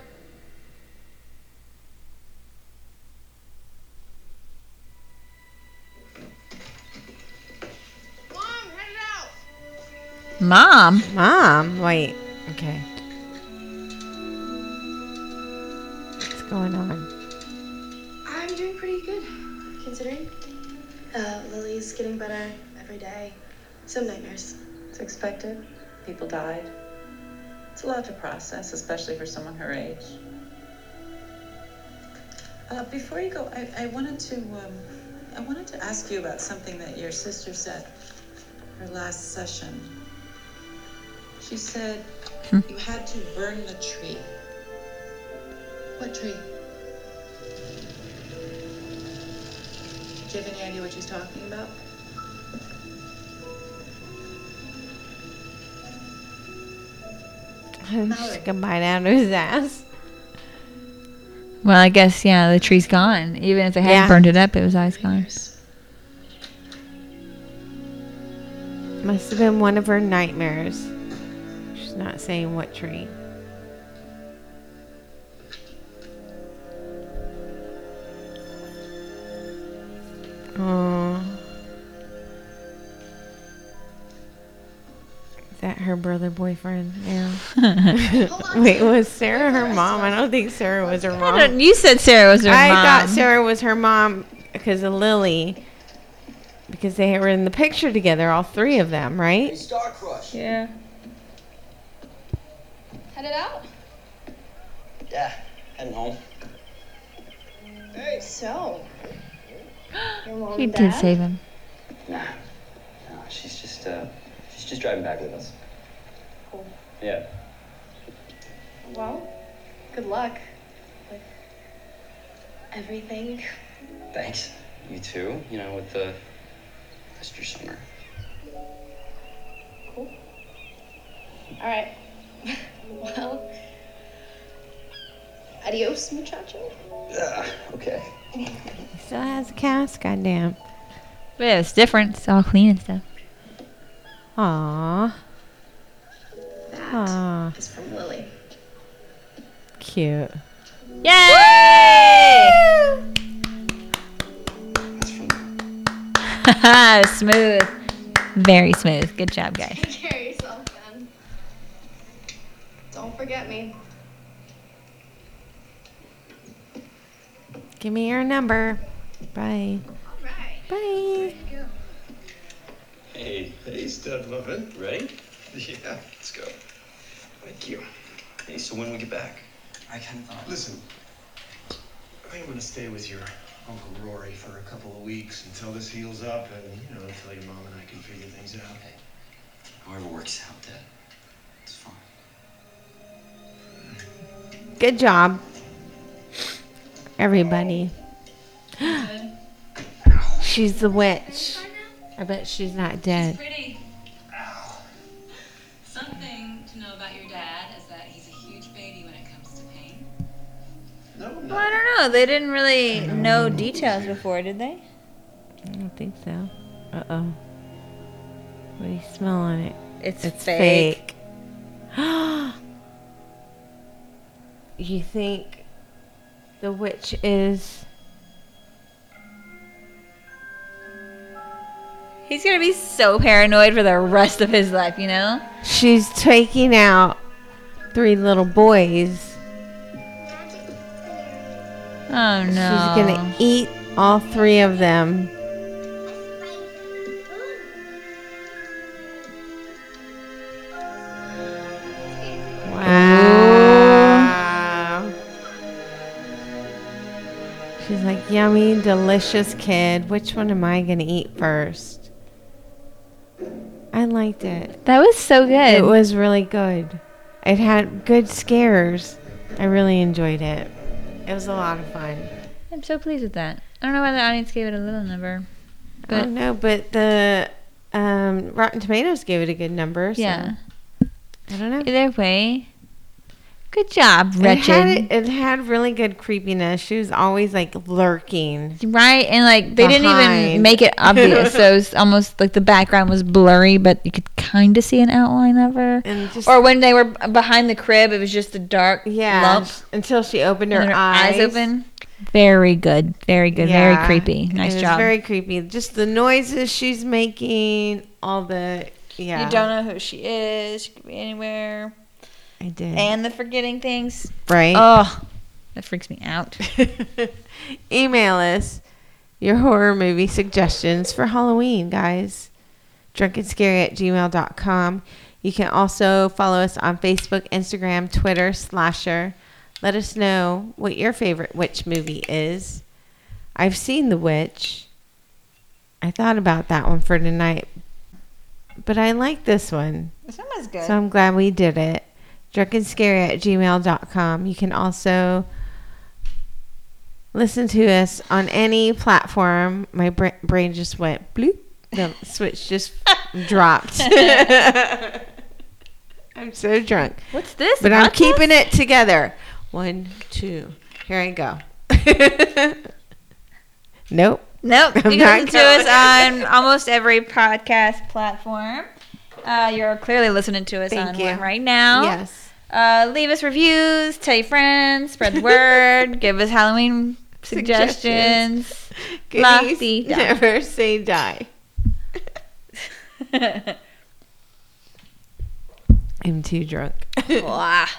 Mom. Mom. Wait. Okay. What's going on? I'm doing pretty good, considering. Uh, Lily's getting better every day. Some nightmares. It's expected. People died. It's a lot to process, especially for someone her age. Uh, before you go, I, I wanted to um, I wanted to ask you about something that your sister said her last session. She said you had to burn the tree. What tree? Do you have any idea what she's talking about? She can bite out of his ass. Well, I guess, yeah, the tree's gone. Even if they hadn't Yeah. burned it up, it was ice gone. Must have been one of her nightmares. She's not saying what tree. Boyfriend Yeah. Wait, was Sarah her mom? I don't think Sarah was her I mom. don't- you said Sarah was her mom. I mom. thought Sarah was her mom because of Lily. Because they were in the picture together, all three of them, right? Star Crush. Yeah. Headed out? Yeah, heading home. Hey. So, your mom He did dad? save him. Nah, no, she's just uh, she's just driving back with us. Cool. Yeah. Well, good luck with everything. Thanks. You too. You know, with the rest of your summer. Cool. All right. well, adios, muchacho. Ah, okay. Still has a cast, goddamn. But yeah, it's different. It's all clean and stuff. Aww. That Aw, is from Lily. cute. Yay! smooth. Very smooth. Good job, guys. Take care of yourself, then. Don't forget me. Give me your number. Bye. All right. Bye. Hey, hey, stud muffin. Ready? Yeah, let's go. Thank you. Hey, so when we get back? I kind of thought. Listen, I think I'm gonna stay with your Uncle Rory for a couple of weeks until this heals up and, you know, until your mom and I can figure things out. Okay. However works out, Dad. It's fine. Good job, everybody. she's the witch. I bet she's not dead. Pretty. Well, I don't know. They didn't really know details before, did they? I don't think so. Uh oh. What do you smell on it? It's it's fake. fake. you think the witch is He's gonna be so paranoid for the rest of his life, you know? she's taking out three little boys. Oh no. She's gonna eat all three of them. Wow. She's like, yummy, delicious kid. Which one am I gonna eat first? I liked it. That was so good. It was really good. It had good scares. I really enjoyed it. It was a lot of fun. I'm so pleased with that. I don't know why the audience gave it a little number. I don't know, but the um, Rotten Tomatoes gave it a good number. So yeah. I don't know. Either way. Good job, It Wretched. had, it had really good creepiness. She was always like lurking. Right, and like they didn't even make it obvious, so it's almost like the background was blurry, but you could kind of see an outline of her. And just- or when they were behind the crib, it was just a dark Yeah, lump. until she opened her, and eyes. open. Very good, very good, Yeah, very creepy. Nice it job. Very creepy. Just the noises she's making, all the yeah. You don't know who she is. She could be anywhere. I did. And the forgetting things. Right. Oh, that freaks me out. Email us your horror movie suggestions for Halloween, guys. Drunkandscary at gmail.com. You can also follow us on Facebook, Instagram, Twitter, Slasher. Let us know what your favorite witch movie is. I've seen The Witch. I thought about that one for tonight, but I like this one. This one was good. So I'm glad we did it. Drunkandscary at gmail.com. You can also listen to us on any platform. My bra- brain just went bloop. The switch just dropped. I'm so drunk. What's this? But I'm keeping it together. One, two. Here I go. nope. Nope. I'm you can listen to us on almost every podcast platform. Uh, you're clearly listening to us Thank on you. one right now. Yes. Uh, leave us reviews, tell your friends, spread the word, give us Halloween suggestions. Goodies La-di-da. never say die. I'm too drunk. Wah.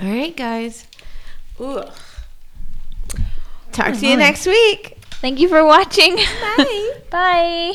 All right, guys. Ooh. Talk Oh, to you next week. Thank you for watching. Bye. Bye.